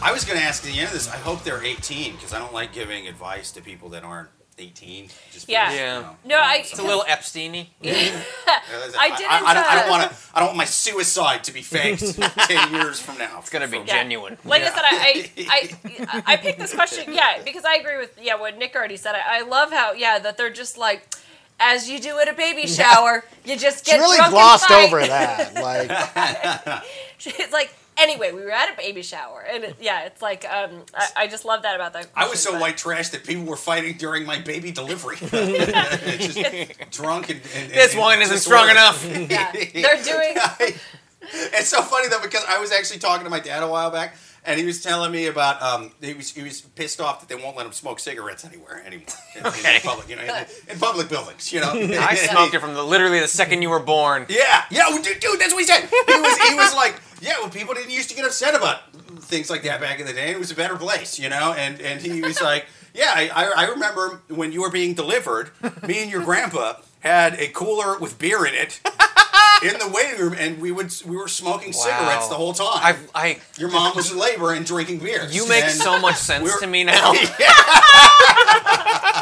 I was going to ask at the end of this. I hope they're 18 because I don't like giving advice to people that aren't 18. Just Yeah. because, you Yeah. know, No, I- It's a little Epstein-y. [laughs] I didn't, I, I, don't, I don't want to. I don't want my suicide to be faked [laughs] 10 years from now. It's gonna be Yeah. genuine. Like I said, I, I, I, I [laughs] picked this question, yeah, because I agree with yeah what Nick already said. I, I love how yeah that they're just like, as you do at a baby shower, you just She get really drunk glossed and fight. over that. Like, It's like Anyway, we were at a baby shower, and it, yeah, it's like um, I, I just love that about that. I was so but- white trash that people were fighting during my baby delivery. [laughs] [laughs] just drunk and, and This and wine isn't strong disordered. enough. Yeah, they're doing. [laughs] it's so funny though because I was actually talking to my dad a while back, and he was telling me about um, he was he was pissed off that they won't let him smoke cigarettes anywhere anymore [laughs] in, in public, you know, in, in public buildings, you know. [laughs] I [laughs] smoked it from the, literally the second you were born. Yeah, yeah, dude, dude, that's what he said. He was, he was like, yeah, well, people didn't used to get upset about things like that back in the day. It was a better place, you know. And and he was like, yeah, I, I I remember when you were being delivered, me and your grandpa had a cooler with beer in it in the waiting room, and we would we were smoking cigarettes the whole time. I, I, your mom was in labor and drinking beer. you make so much sense we're- to me now. [laughs]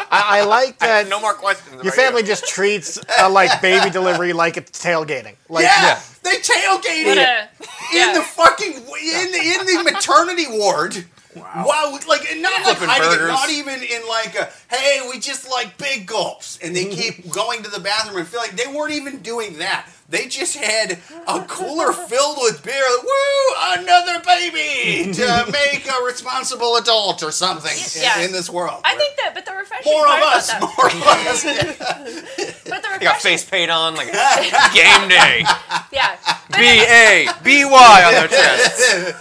I, I like that. have no more questions. Your family you. just treats uh, like baby delivery like it's tailgating. Like yeah, Yeah. they tailgated a, in yeah. the fucking in the in the maternity ward. Wow. like not like Flipping hiding it, not even in like a hey, we just like big gulps, and they keep [laughs] going to the bathroom and feeling like they weren't even doing that. They just had a cooler filled with beer. Woo! Another baby to [laughs] make a responsible adult or something in- Yeah. in, this world. I think that, but the refreshing more of part about us, that, more of us. [laughs] but the I got face paint on, like game day. yeah, but B A B Y on their chest.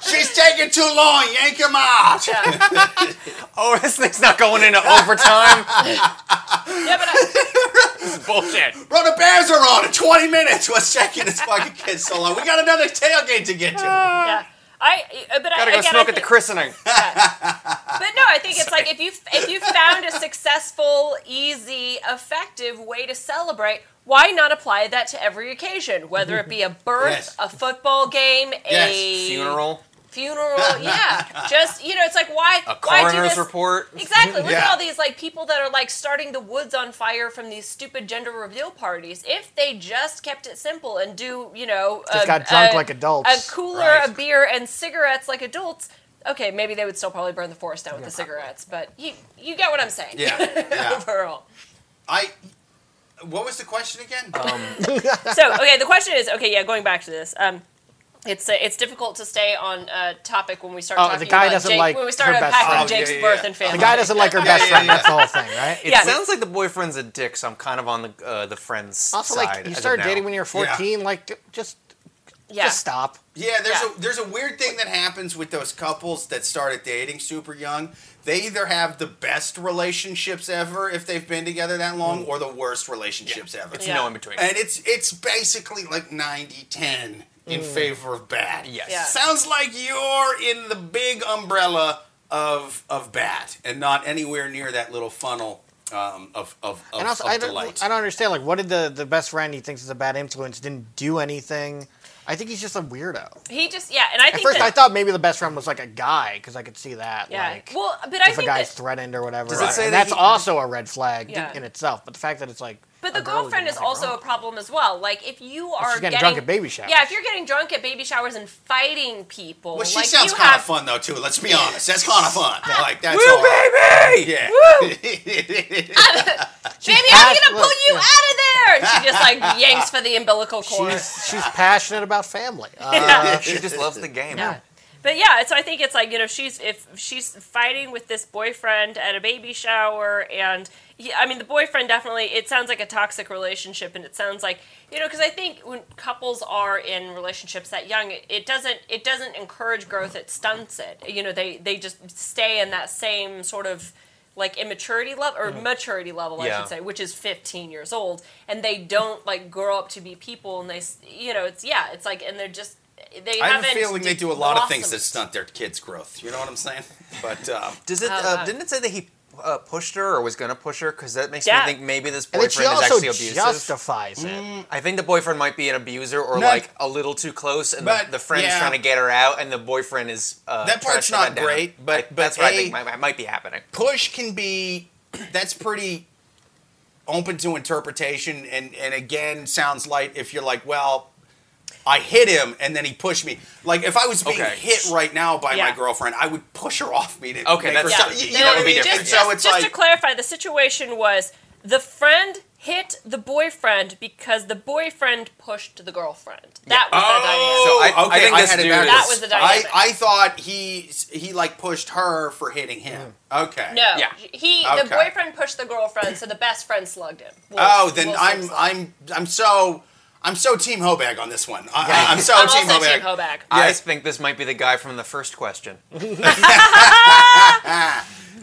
She's taking too long. Yank him out. yeah, [laughs] Oh, this thing's not going into overtime. yeah, but I, This is bullshit. Bro, the Bears are on in 20 minutes. What's checking this fucking kid so long? We got another tailgate to get to. yeah, I, uh, but I Gotta go again, smoke I at the think- christening. But no, I think it's like if you if you found a successful, easy, effective way to celebrate, why not apply that to every occasion? Whether it be a [laughs] birth, Yes. a football game, Yes. a Funeral, funeral, yeah. [laughs] Just you know, it's like why a why do coroner's this? report. Exactly. Look at all these like people that are like starting the woods on fire from these stupid gender reveal parties. If they just kept it simple and do, you know, Just a, got drunk a- like adults. a cooler, Right. a beer, and cigarettes like adults. Okay, maybe they would still probably burn the forest down with the cigarettes, but you you get what I'm saying. Yeah, [laughs] yeah. Overall. I. What was the question again? [laughs] [laughs] So okay, the question is okay. Yeah, going back to this. Um, it's uh, it's difficult to stay on uh, topic when we start Oh, the talking guy about doesn't Jake, like when we her start best unpacking friend. Jake's Oh, yeah, birth yeah. and family. the guy doesn't like her best friend. That's the whole thing, right? It Yeah. sounds like the boyfriend's a dick, so I'm kind of on the uh, the friend's Also, side. like you started dating when you were 14. Like just yeah. just stop. Yeah, there's Yeah. a there's a weird thing that happens with those couples that started dating super young. They either have the best relationships ever if they've been together that long, or the worst relationships ever. It's Yeah. no in between. And it's it's basically like 90-10 in favor of bad. Yes. Yeah. Sounds like you're in the big umbrella of of bad and not anywhere near that little funnel um, of of, of, And also, of I don't, delight. I don't understand. Like, what did the the best friend he thinks is a bad influence didn't do anything? I think he's just a weirdo. He just yeah, and I think At first, that, I thought maybe the best friend was like a guy because I could see that. yeah. Like, well, but I if a think guy's that, threatened or whatever. Does it say and that that's he- also a red flag Yeah. in itself. But the fact that it's like. But the girlfriend is also wrong. a problem as well. Like if you are she's getting getting drunk at baby showers. Yeah, if you're getting drunk at baby showers and fighting people, well, she like sounds you kind have, of fun though too. Let's be honest, that's kind of fun. [laughs] Like that's Woo, all. baby! Yeah. [laughs] Baby, I'm gonna pull you yeah. out of there. And she just like [laughs] yanks for the umbilical cord. She's she's passionate about family. Uh, She just loves the game. Yeah. But yeah, so I think it's like you know she's if she's fighting with this boyfriend at a baby shower, and he, I mean the boyfriend definitely it sounds like a toxic relationship, and it sounds like you know because I think when couples are in relationships that young, it, it doesn't it doesn't encourage growth, it stunts it. You know they they just stay in that same sort of like immaturity level or mm. maturity level I should say, which is 15 years old, and they don't like grow up to be people, and they you know it's yeah it's like and they're just they I have a haven't feeling they do a lot of things that stunt their kids' growth. You know what I'm saying? [laughs] But um, Does it? Oh, uh, God. didn't it say that he uh, pushed her or was gonna push her? Because that makes Yeah. me think maybe this and she boyfriend is also actually abusive. justifies it. I think the boyfriend might be an abuser or No. like a little too close, and But, the, the friend's yeah. trying to get her out, and the boyfriend is uh, That part's not shut that down. great, but- I- but that's what I A- think might, might be happening. push can be that's pretty open to interpretation and and again sounds light if you're like well I hit him and then he pushed me. Like if I was being Okay. hit right now by Yeah. my girlfriend, I would push her off me to Okay, make her that's- stop. Yeah, You, you that know would be mean? different, And Just, So it's just like to clarify, the situation was the friend hit the boyfriend because the boyfriend pushed the girlfriend. That was the oh, dynamic. So I- I think this had it dude backwards. That was the dynamic. I, I thought he he like pushed her for hitting him. Hmm. Okay. No, Yeah. he the boyfriend pushed the girlfriend, so the best friend slugged him. Wolf- Oh, then Wolf I'm. I'm I'm so I'm so Team Hobag on this one. I, I'm so I'm Team also Hobag. Team Hobag. I think this might be the guy from the first question. [laughs]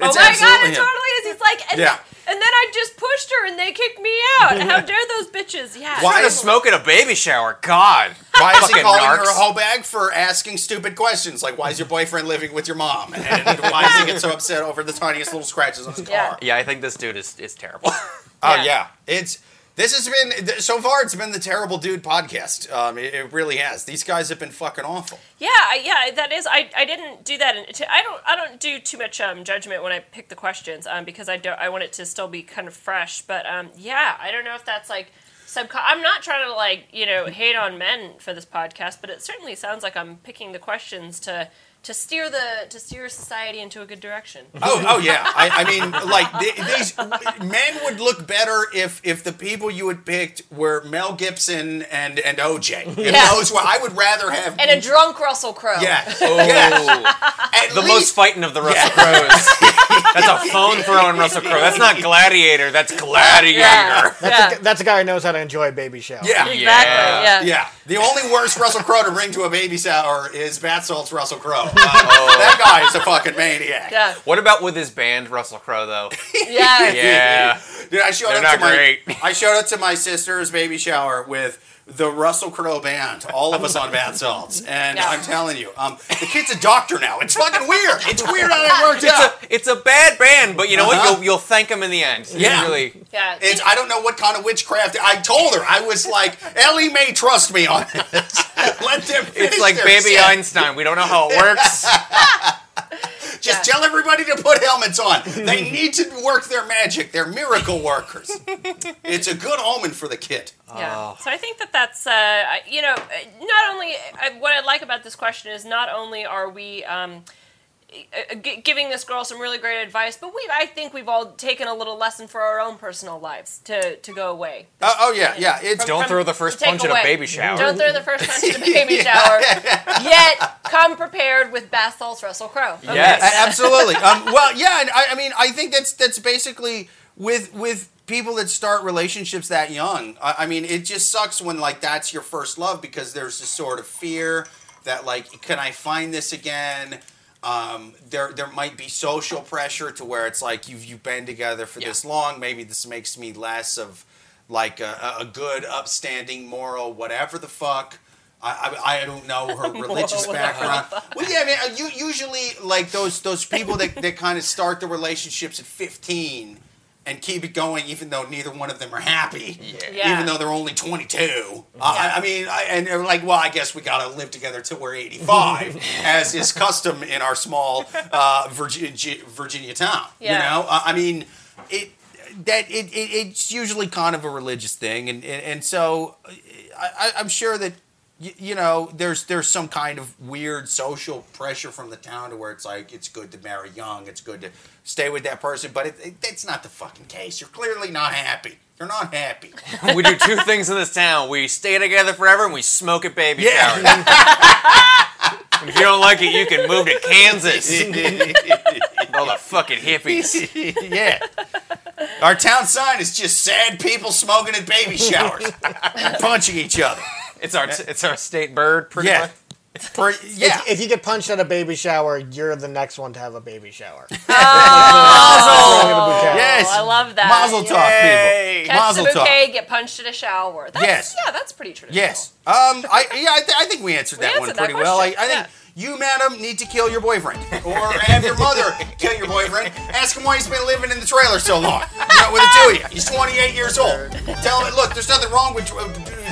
Oh my god, it him. totally is. He's like, and, Yeah. and then I just pushed her and they kicked me out. How dare those bitches? Yeah. Why Trying to is- smoke at a baby shower. God. Why is he Fucking calling narcs. her a Hobag for asking stupid questions like why is your boyfriend living with your mom and why does he get so upset over the tiniest little scratches on his car? Yeah. Yeah, I think this dude is, is terrible. [laughs] Oh Yeah. yeah, it's this has been so far. It's been the terrible dude podcast. Um, it, it really has. These guys have been fucking awful. Yeah, yeah, that is. I, I didn't do that. In, I don't I don't do too much um, judgment when I pick the questions um, because I don't I want it to still be kind of fresh. But um, yeah, I don't know if that's like subcon. I'm not trying to like you know hate on men for this podcast, but it certainly sounds like I'm picking the questions to to steer the to steer society into a good direction. [laughs] Oh, oh yeah. I, I mean, like th- these men would look better if if the people you had picked were Mel Gibson and and OJ. If [laughs] Yeah. those were, I would rather have. And a drunk Russell Crowe. yeah, [laughs] Oh, yes. At the least, most fighting of the Russell Yeah. Crowes. That's a phone throwing Russell Crowe. That's not Gladiator. That's Gladiator. Yeah. That's, yeah. a, that's a guy who knows how to enjoy a baby shower. Yeah. Exactly. Yeah. Yeah. Yeah, the only worst Russell Crowe to bring to a baby shower is Bat Salt's Russell Crowe. Um, That guy is a fucking maniac. Yeah. What about with his band, Russell Crowe, though? [laughs] Yeah. Yeah. Dude, I showed They're up not to my. I showed up to my sister's baby shower with the Russell Crowe band, all of us on bath salts, [laughs] and Yeah. I'm telling you, um, the kid's a doctor now. It's fucking weird. [laughs] It's weird how it worked out. It's a bad band, but you know Uh-huh. what? You'll, you'll thank him in the end. It's Yeah. Really. Yeah. It's I don't know what kind of witchcraft. I told her I was like, Ellie may trust me on this. [laughs] Let them. Finish It's like Baby set. Einstein. We don't know how it works. Just Yeah. tell everybody to put helmets on. They need to work their magic. They're miracle workers. [laughs] it's a good omen for the kid. Yeah. Oh. So I think that that's, uh, you know, uh, not only, uh, what I like about this question is not only are we um, g- giving this girl some really great advice, but we I think we've all taken a little lesson for our own personal lives to, to go away. Oh, oh yeah, yeah. It's Don't From- throw the first to take punch at a baby shower. Don't throw the first punch at a [laughs] baby shower. Yet come prepared with bath salts Russell Crowe. Okay. Yes. Absolutely. Um, well, yeah, and I, I mean, I think that's that's basically with with people that start relationships that young. I, I mean, it just sucks when like that's your first love because there's this sort of fear that like, can I find this again? Um, there there might be social pressure to where it's like you've you've been together for this long. Maybe this makes me less of like a, a good, upstanding, moral, whatever the fuck. I, I, I don't know her [laughs] religious background. Well, yeah, I mean, uh, you, usually like those those people that, that kind of start the relationships at 15 and keep it going, even though neither one of them are happy. Yeah. Even though they're only 22. Uh, I, I mean, I, and they're like, well, I guess we got to live together till we're 85, [laughs] as is custom in our small uh, Virginia, Virginia town. Yeah. You know, Uh, I mean, it that it, it it's usually kind of a religious thing, and and, and so I, I, I'm sure that y- you know there's there's some kind of weird social pressure from the town to where it's like it's good to marry young, it's good to stay with that person, but it, it, that's not the fucking case. You're clearly not happy. You're not happy. [laughs] we do two things in this town. We stay together forever and we smoke at baby Yeah. showers. If you don't like it, you can move to Kansas. [laughs] All the fucking hippies. [laughs] yeah. Our town sign is just sad people smoking at baby showers, and punching each other. It's our it's our state bird, pretty Yeah. much. [laughs] Per- yeah. If, if you get punched at a baby shower, you're the next one to have a baby shower. [laughs] [laughs] Oh, Yes. I love that. Mazel tov, Yay. people. Catch Mazel tov. bouquet, get punched in a shower. That's, Yes. Yeah, that's pretty traditional. Yes. Um. I yeah. I, th- I think we answered that one answered that pretty well. I, question, I think you, madam, need to kill your boyfriend, or have your mother kill your boyfriend. Ask him why he's been living in the trailer so long. You know, with the two of you. He's 28 years old. Tell him, look, there's nothing wrong with dri-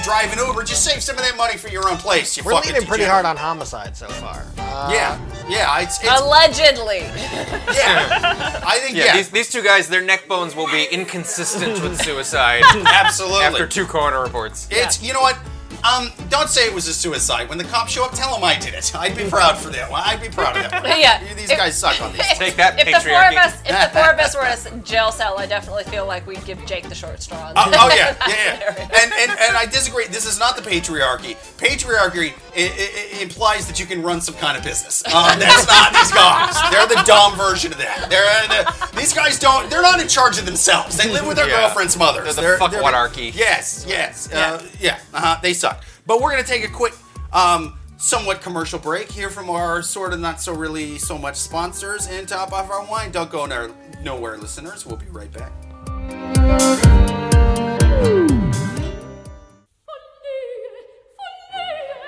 driving Uber. Just save some of that money for your own place. You We're fucking leaning pretty hard on homicide so far. Uh, Yeah. Yeah. It's, it's Allegedly. yeah. [laughs] I think Yeah, yeah. These, these two guys, their neck bones will be inconsistent with suicide [laughs] absolutely. after two coroner reports. It's you know what. Um, don't say it was a suicide. When the cops show up, tell them I did it. I'd be proud for that. Well, I'd be proud of that. Yeah. These If- guys suck on these. Take that, If the four of patriarchy. us, if the four of us were in a s- jail cell, I definitely feel like we'd give Jake the short straw. on Oh, yeah, [laughs] yeah, yeah. And, and and I disagree. This is not the patriarchy. Patriarchy i i i- implies that you can run some kind of business. Um, that's not these guys. They're the dumb version of that. They're uh, these guys don't. They're not in charge of themselves. They live with their Yeah. girlfriend's mothers. They're the fuckwadarchy. Yes, yes, uh, yeah. Uh-huh, they suck. But we're gonna take a quick. Um, Somewhat commercial break here from our sort of not so really so much sponsors and top off our wine. Don't go no- nowhere, listeners. We'll be right back.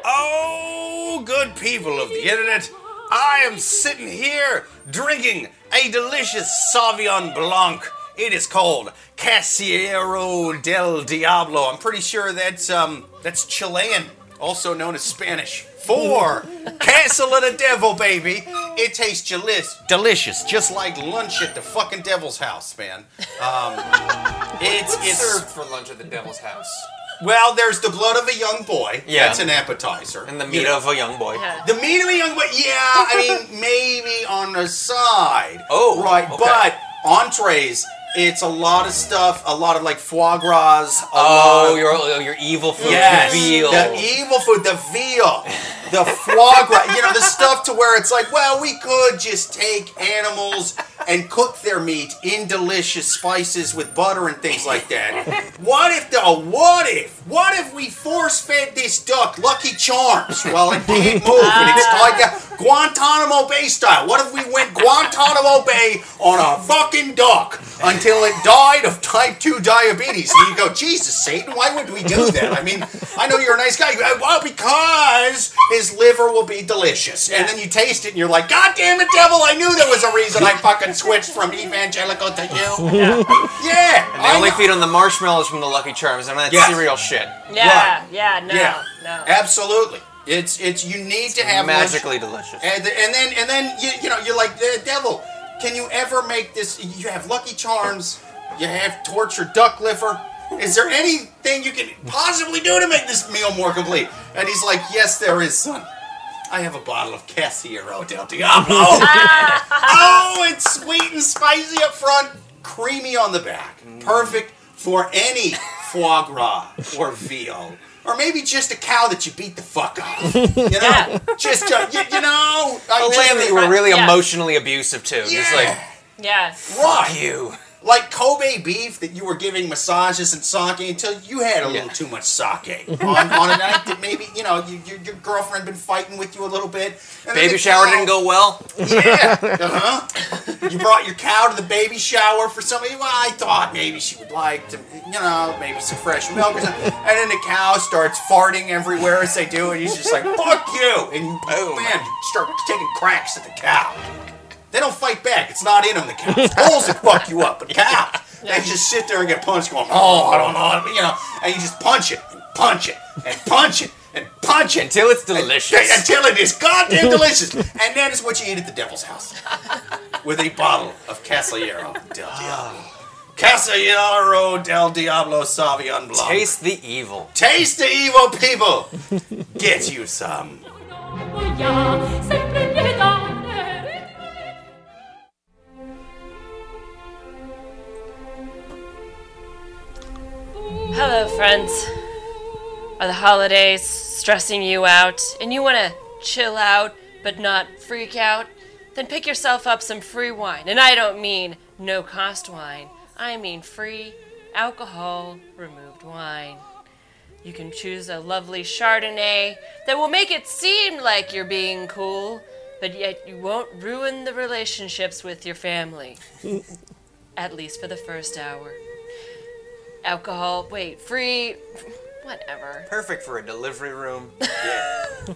Oh, good people of the internet, I am sitting here drinking a delicious Sauvignon Blanc. It is called Casillero del Diablo. I'm pretty sure that's um that's Chilean, also known as Spanish. For [laughs] Castle of the Devil, baby. It tastes delicious, delicious, just like lunch at the fucking devil's house, man. Um, [laughs] it's it's served for lunch at the Devil's House? well, there's the blood of a young boy. Yeah. That's an appetizer. And the You meat know. of a young boy. Yeah. The meat of a young boy, yeah, I mean, [laughs] maybe on the side. Oh, Right, okay. but entrees, it's a lot of stuff, a lot of like foie gras. A Oh, lot of, your your evil food, yes, veal. the evil food, the veal, the foie gras, you know, the stuff to where it's like, well, we could just take animals and cook their meat in delicious spices with butter and things like that. What if the oh, what if what if we force fed this duck Lucky Charms? Well, it can't move, and it's [laughs] like a Guantanamo Bay style. What if we went Guantanamo Bay on a fucking duck until it died of type two diabetes? And you go, Jesus, Satan, why would we do that? I mean, I know you're a nice guy. Uh, well, because his liver will be delicious, and then you taste it, and you're like, God damn it, devil! I knew there was a reason I [laughs] fucking switched from evangelical to you. [laughs] Yeah, yeah and They I only know. feed on the marshmallows from the Lucky Charms. I mean, that's Yes. cereal shit. Yeah, yeah, no, Yeah, no. absolutely. It's it's you need to have lunch- Magically delicious. and, and then and then you you know you're like the devil. Can you ever make this? You have Lucky Charms. You have tortured duck liver. Is there anything you can possibly do to make this meal more complete? And he's like, Yes, there is, son. I have a bottle of Casillero del Diablo. [laughs] oh, it's sweet and spicy up front, creamy on the back. Perfect for any foie gras or veal. Or maybe just a cow that you beat the fuck off. You know? Yeah. Just, uh, you, you know. a lamb that you were really Yeah. emotionally abusive to. Just like, Yeah. Right. you. Like Kobe beef that you were giving massages and sake until you had a little too much sake [laughs] on, on a night that maybe, you know, you, your, your girlfriend been fighting with you a little bit. and Baby the shower cow- didn't go well. Yeah. [laughs] Uh-huh. You brought your cow to the baby shower for somebody. Well, I thought maybe she would like to, you know, maybe some fresh milk or something. And then the cow starts farting everywhere as they do, and he's just like, fuck you. And you, Boom. man, you start taking cracks at the cow. They don't fight back. It's not in them, the cows. [laughs] Bulls that fuck you up, but cows, they just sit there and get punched going, oh, I don't know, you know, and you just punch it, and punch it, and punch it, and punch it. Until it's delicious. Until it is goddamn delicious. and that is what you eat at the devil's house. [laughs] With a bottle of Casillero del ah. Diablo. Casillero del Diablo Sauvignon Blanc. Taste the evil. Taste the evil people. Get you some. Hello, friends. Are the holidays stressing you out and you want to chill out but not freak out? Then pick yourself up some Fre wine. And I don't mean no cost wine, I mean Fre, alcohol removed wine. You can choose a lovely Chardonnay that will make it seem like you're being cool, but yet you won't ruin the relationships with your family. Mm. At least for the first hour. Alcohol, wait, free, whatever. Perfect for a delivery room. [laughs] Yeah.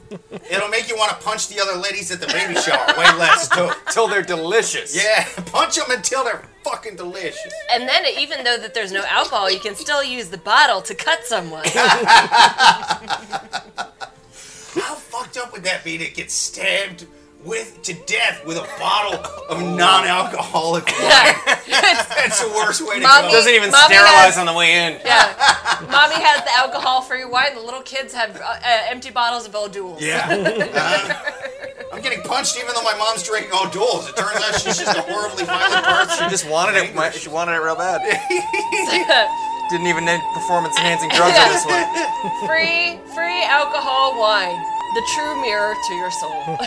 It'll make you want to punch the other ladies at the baby shower. Way less, [laughs] too. Till they're delicious. Yeah, [laughs] punch them until they're fucking delicious. And then, even though that there's no alcohol, you can still use the bottle to cut someone. How fucked up would that be to get stabbed with to death with a bottle of non-alcoholic wine. [laughs] That's the worst way to Mommy- go. Doesn't even sterilize has- on the way in. Yeah. Mommy has the alcohol-free wine. The little kids have uh, uh, empty bottles of O'Doul's. Yeah. [laughs] Uh, I'm getting punched even though my mom's drinking O'Doul's. It turns out she's just a horribly violent person. She just wanted it. Angry. She wanted it real bad. Didn't even need performance enhancing drugs in this one. [laughs] Free, free alcohol wine. The true mirror to your soul. [laughs]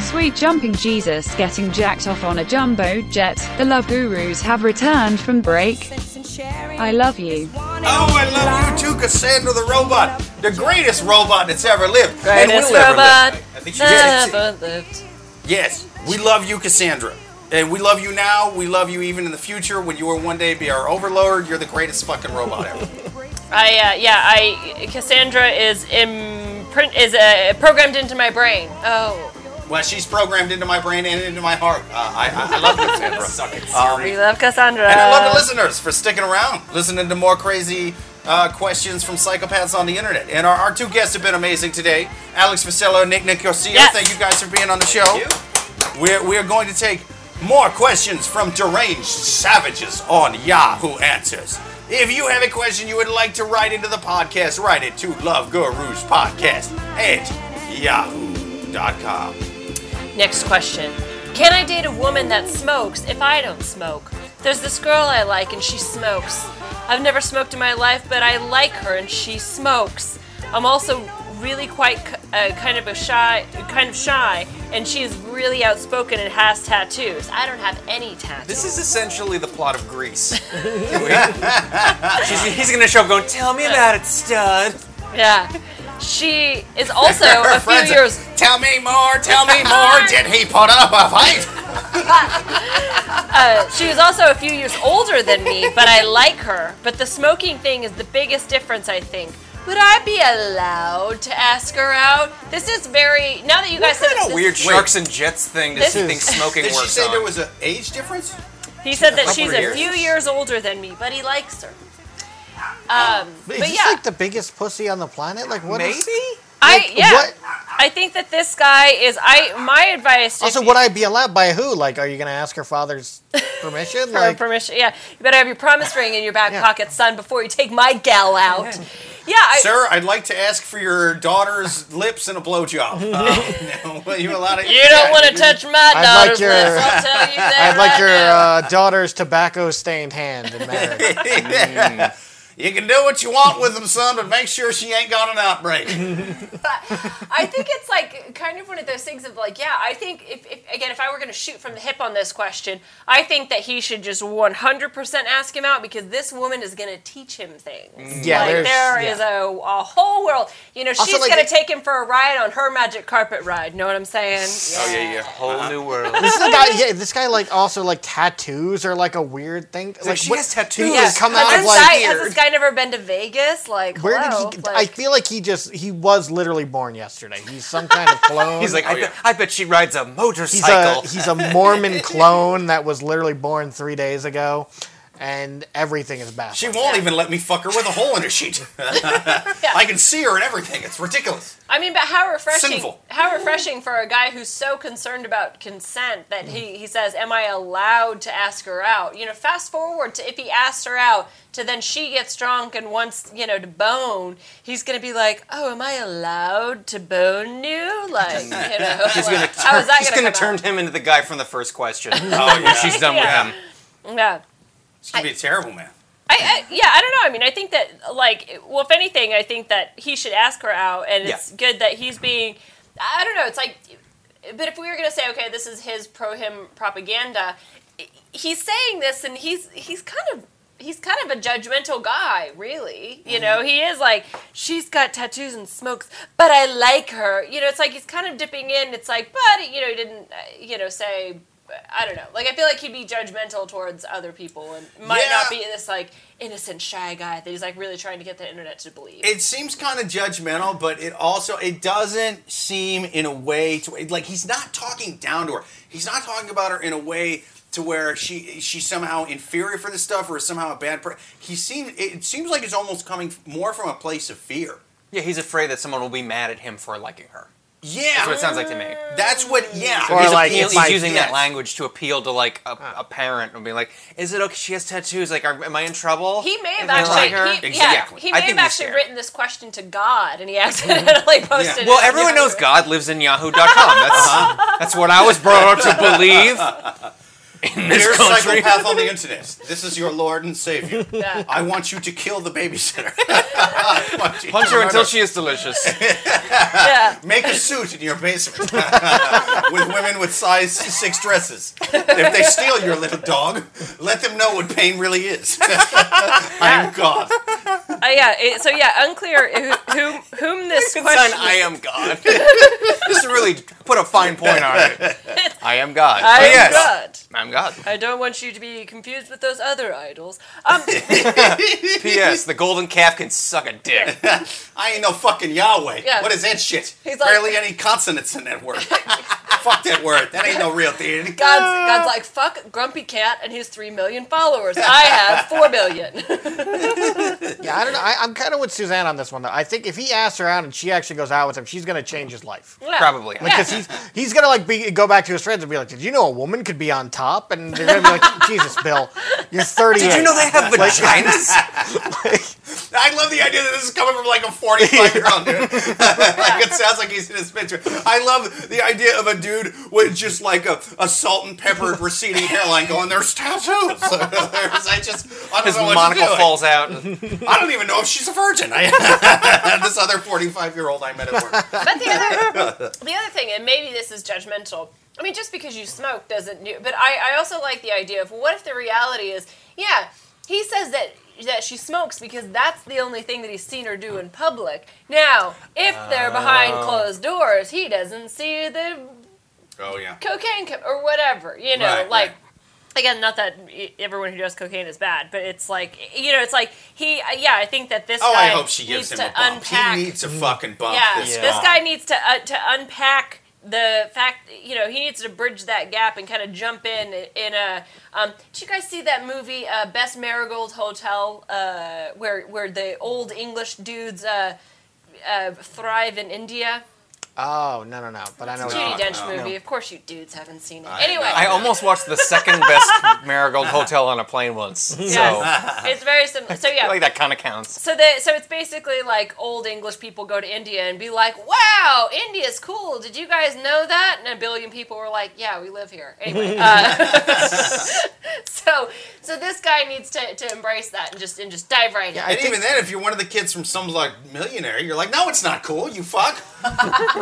Sweet jumping Jesus getting jacked off on a jumbo jet. The Love Gurus have returned from break. I love you. Oh, I love you too, Cassandra the robot. The greatest robot that's ever lived. and Greatest will ever live. I think she did. lived. Yes, we love you, Cassandra. And we love you now. We love you even in the future when you will one day be our overlord. You're the greatest fucking robot ever. I uh, yeah, I Cassandra is imprint is uh, programmed into my brain. Oh, Well, she's programmed into my brain and into my heart. Uh, I, I, I love Cassandra. [laughs] Suck it, Um, we love Cassandra. And I love the listeners for sticking around, listening to more crazy uh, questions from psychopaths on the internet. And our, our two guests have been amazing today Alex Fossella and Nick Nicosia. Yes. Thank you guys for being on the show. We're, we're going to take more questions from deranged savages on Yahoo Answers. If you have a question you would like to write into the podcast, write it to Love Gurus Podcast at yahoo.com. Next question. Can I date a woman that smokes if I don't smoke? There's this girl I like and she smokes. I've never smoked in my life, but I like her and she smokes. I'm also really quite uh, kind of a shy, kind of shy, and she is really outspoken and has tattoos. I don't have any tattoos. This is essentially the plot of Grease. [laughs] She's, he's gonna show up going, "Tell me about it, stud." yeah. She is also [laughs] a few years. Tell me more, tell me more. Did he put up a fight? [laughs] Uh, she is also a few years older than me, but I like her. But the smoking thing is the biggest difference, I think. Would I be allowed to ask her out? This is very. Now that you guys said What this- a weird sharks and jets thing does he see is- think smoking Did she works say on. there was an age difference? He said that she's of a few years older than me, but he likes her. Um, Is but this yeah, like the biggest pussy on the planet? Like what? Maybe. is- I like, yeah, what- I think that this guy is. I my advice. Also, if would I be allowed by who? Like, are you gonna ask her father's [laughs] permission? for like, permission? Yeah, you better have your promise ring in your back [laughs] Yeah. pocket, son, before you take my gal out. [laughs] Yeah, I, Sir, I'd like to ask for your daughter's lips and a blowjob. Uh, no, will you allow it? you don't want to touch my I'd daughter's like your- lips. I'll tell you [laughs] that. I'd like right your now. uh, daughter's tobacco-stained hand in marriage. [laughs] You can do what you want with them, son, but make sure she ain't got an outbreak. [laughs] I think it's like kind of one of those things of like, yeah, I think if, if again, if I were going to shoot from the hip on this question, I think that he should just 100% ask him out because this woman is going to teach him things. Yeah, like there's- there yeah. is a, a whole world. You know, she's like, going to take him for a ride on her magic carpet ride. Know what I'm saying? Oh yeah, yeah. Whole new world. [laughs] this is a guy. Yeah, this guy like also like tattoos are like a weird thing. Like, she what- has tattoos. He Yeah. come out of like. guy, has this guy never been to Vegas? Like, Where hello? did he? I feel like he just he was literally born yesterday. He's some kind of clone. [laughs] He's like, I, Oh, yeah. bet, I bet she rides a he's motorcycle. a he's a Mormon [laughs] clone that was literally born three days ago, and everything is bad. She won't even let me fuck her with a hole in her sheet. [laughs] I can see her and everything. It's ridiculous. I mean, but how refreshing! Sinful. How refreshing for a guy who's so concerned about consent that he, he says, "Am I allowed to ask her out?" You know, fast forward to if he asks her out, to then she gets drunk and wants you know to bone. He's gonna be like, "Oh, am I allowed to bone you?" Like, you [laughs] know, He's like, gonna [laughs] turn, is that he's gonna, gonna come turn him into the guy from the first question. Oh, yeah. when she's done Yeah. with him. Yeah. It's going to be a terrible man. I, I yeah, I don't know. I mean, I think that like, well, if anything, I think that he should ask her out, and it's good that he's being. I don't know. It's like, but if we were gonna say, okay, this is his pro him propaganda, he's saying this, and he's he's kind of. He's kind of a judgmental guy, really. You know, he is like, she's got tattoos and smokes, but I like her. You know, it's like he's kind of dipping in. It's like, but, you know, he didn't, uh, you know, say, I don't know. Like, I feel like he'd be judgmental towards other people and might not be this, like, innocent, shy guy that he's, like, really trying to get the internet to believe. It seems kind of judgmental, but it also it doesn't seem in a way to like he's not talking down to her. He's not talking about her in a way to to where she she's somehow inferior for this stuff or is somehow a bad person. He seems it seems like it's almost coming more from a place of fear. Yeah, he's afraid that someone will be mad at him for liking her. Yeah, That's what it sounds like to me. That's what. Yeah, Or he's like, appeal- he's using yes. that language to appeal to like a, a parent and be like, "Is it okay? She has tattoos. Like, are, am I in trouble? He may have actually, like her?" he, yeah, Exactly. he I may think have actually scared. written this question to God, and he accidentally [laughs] posted it. Well, everyone Yahoo. knows God lives in Yahoo.com. That's [laughs] that's what I was brought up to believe. [laughs] In this Dear country, psychopath on the internet, this is your Lord and Savior. [laughs] Yeah. I want you to kill the babysitter. I want you punch her until she is delicious. Yeah. Make a suit in your basement [laughs] with women with size six dresses. If they steal your little dog, let them know what pain really is. [laughs] I am God. Uh, yeah. It, so yeah, unclear who, whom whom this Sign question. I am God. Just to really put a fine point on it. I am God. I But am yes, God. I'm God. I don't want you to be confused with those other idols. Um, [laughs] [laughs] P.S. The golden calf can suck a dick. [laughs] I ain't no fucking Yahweh. Yeah. What is that shit? He's like- Barely any consonants in that word. Fuck that word. That ain't no real deity. God's, God's like fuck Grumpy Cat and his three million followers. I have four million. Yeah, I don't know. I, I'm kind of with Suzanne on this one though. I think if he asks her out and she actually goes out with him, she's gonna change his life. Yeah. Probably. Yeah. Because he's he's gonna like be go back to his friends and be like, "Did you know a woman could be on top?" And they're gonna be like, [laughs] "Jesus, Bill, you're 38." Did you know they have vaginas? [laughs] I love the idea that this is coming from like a 45 year old dude. [laughs] like it sounds like he's in his picture. I love the idea of a dude with just like a, a salt and peppered receding hairline going, there's tattoos. I just, I don't His know what monocle to do. falls out. I don't even know if she's a virgin. I, this other 45 year old I met at work. But the other, the other thing, and maybe this is judgmental. I mean, just because you smoke doesn't. Do. But I, I also like the idea of what if the reality is, yeah, he says that that she smokes because that's the only thing that he's seen her do in public. Now, if they're behind closed doors, he doesn't see the Oh, yeah. cocaine co- or whatever. You know, Right, like. right. Again, not that e- everyone who does cocaine is bad, but it's like you know, it's like he. Yeah, I think that this Oh, guy I hope she gives needs him to a bump. unpack. He needs a fucking bump. Yeah, this, this guy. guy needs to uh, to unpack the fact. You know, he needs to bridge that gap and kind of jump in in a. Um, did you guys see that movie, uh, Best Marigold Hotel, uh, where where the old English dudes uh, uh, thrive in India? Oh no no no! But I know. Judi No, Dench no. movie. Of course, you dudes haven't seen it. I anyway, know. I almost watched the second best [laughs] Marigold Hotel on a plane once. So yes, it's very similar. So I yeah, feel like that kind of counts. So the so it's basically like old English people go to India and be like, "Wow, India's cool. Did you guys know that?" And a billion people were like, "Yeah, we live here." Anyway, [laughs] uh, [laughs] so so this guy needs to, to embrace that and just and just dive right in. I And think- even then, if you're one of the kids from some like millionaire, you're like, no, it's not cool. You fuck.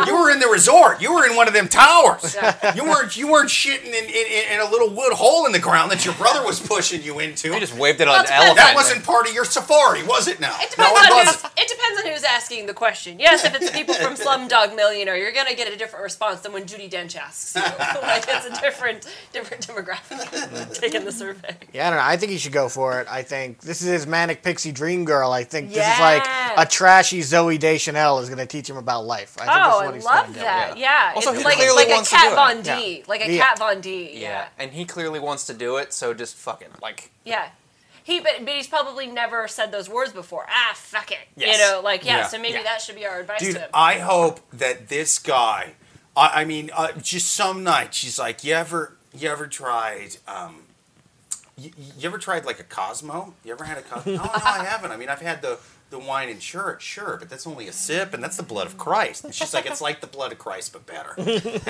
You were in the resort. You were in one of them towers. Yeah. You weren't. You weren't shitting in, in, in a little wood hole in the ground that your brother was pushing you into. You just waved it Well, on it an elephant. that wasn't part of your safari, was it? Now, It depends, it on wasn't. who's, it depends on who's asking the question. Yes, if it's people from Slumdog Millionaire, you're gonna get a different response than when Judi Dench asks you. [laughs] like it's a different different demographic [laughs] taking the survey. Yeah, I don't know. I think he should go for it. I think this is his manic pixie dream girl. I think this is like a trashy Zooey Deschanel is going to teach him about life. I think Oh, this is I what he's love that. Yeah, Also, it's he like clearly like a wants to Cat do it. Von D, like a Yeah. Kat Von D. Yeah. Yeah, and he clearly wants to do it, so just fucking like yeah. He, but, but he's probably never said those words before. Ah, fuck it. Yes. You know, like yeah. Yeah. So maybe Yeah. that should be our advice Dude, to him. I hope that this guy. I, I mean, uh, just some night she's like, you ever, you ever tried? Um, you, you ever tried like a Cosmo? You ever had a Cosmo? [laughs] no, no, I haven't. I mean, I've had the the wine and sure, sure, but that's only a sip, and that's the blood of Christ. And she's like, it's like the blood of Christ, but better. And, we-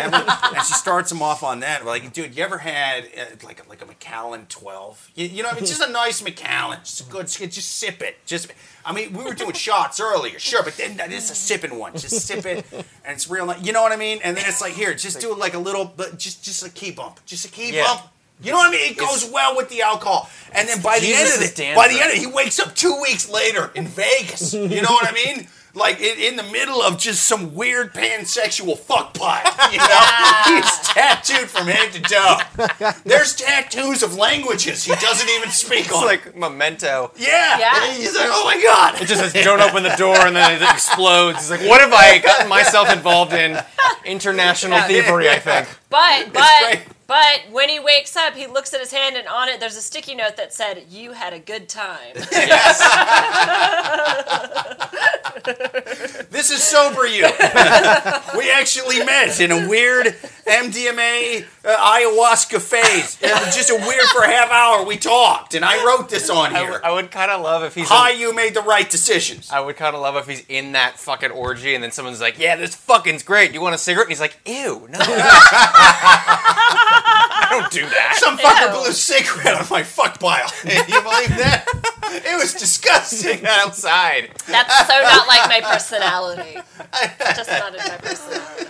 and she starts him off on that. We're like, dude, you ever had uh, like a, like a Macallan twelve? You, you know, what I mean, just a nice Macallan, just a good, just sip it. Just, I mean, we were doing shots earlier, sure, but then this is a sipping one. Just sip it, and it's real. You know what I mean? And then it's like, here, just do like a little, but just just a key bump, just a key Yeah. bump. You know what I mean? It goes well with the alcohol. And then by the end of Jesus' it, by the end of it, he wakes up two weeks later in Vegas. You know what I mean? Like in, in the middle of just some weird pansexual fuck pile. You know? He's tattooed from head to toe. There's tattoos of languages he doesn't even speak [laughs] it's on. like memento. yeah. Yeah. And he's like, oh my god. It just says don't open the door and then it explodes. It's like what have I gotten myself involved in? International Yeah. thievery, I think. But but great. But when he wakes up, he looks at his hand, and on it, there's a sticky note that said, "You had a good time." [laughs] Yes. [laughs] This is sober you. [laughs] we actually met in a weird MDMA Uh, ayahuasca phase. It was [laughs] uh, just a weird for a half hour. We talked, and I wrote this on I, here. w- I would kind of love if he's. Hi, you made the right decisions. I would kind of love if he's in that fucking orgy and then someone's like, "Yeah, this fucking's great. You want a cigarette?" And he's like, "Ew, no." [laughs] I don't do that. Some fucker Ew. blew a cigarette on my fuck pile. [laughs] you believe that? It was disgusting. outside. That's so not like my personality. Just not in my personality.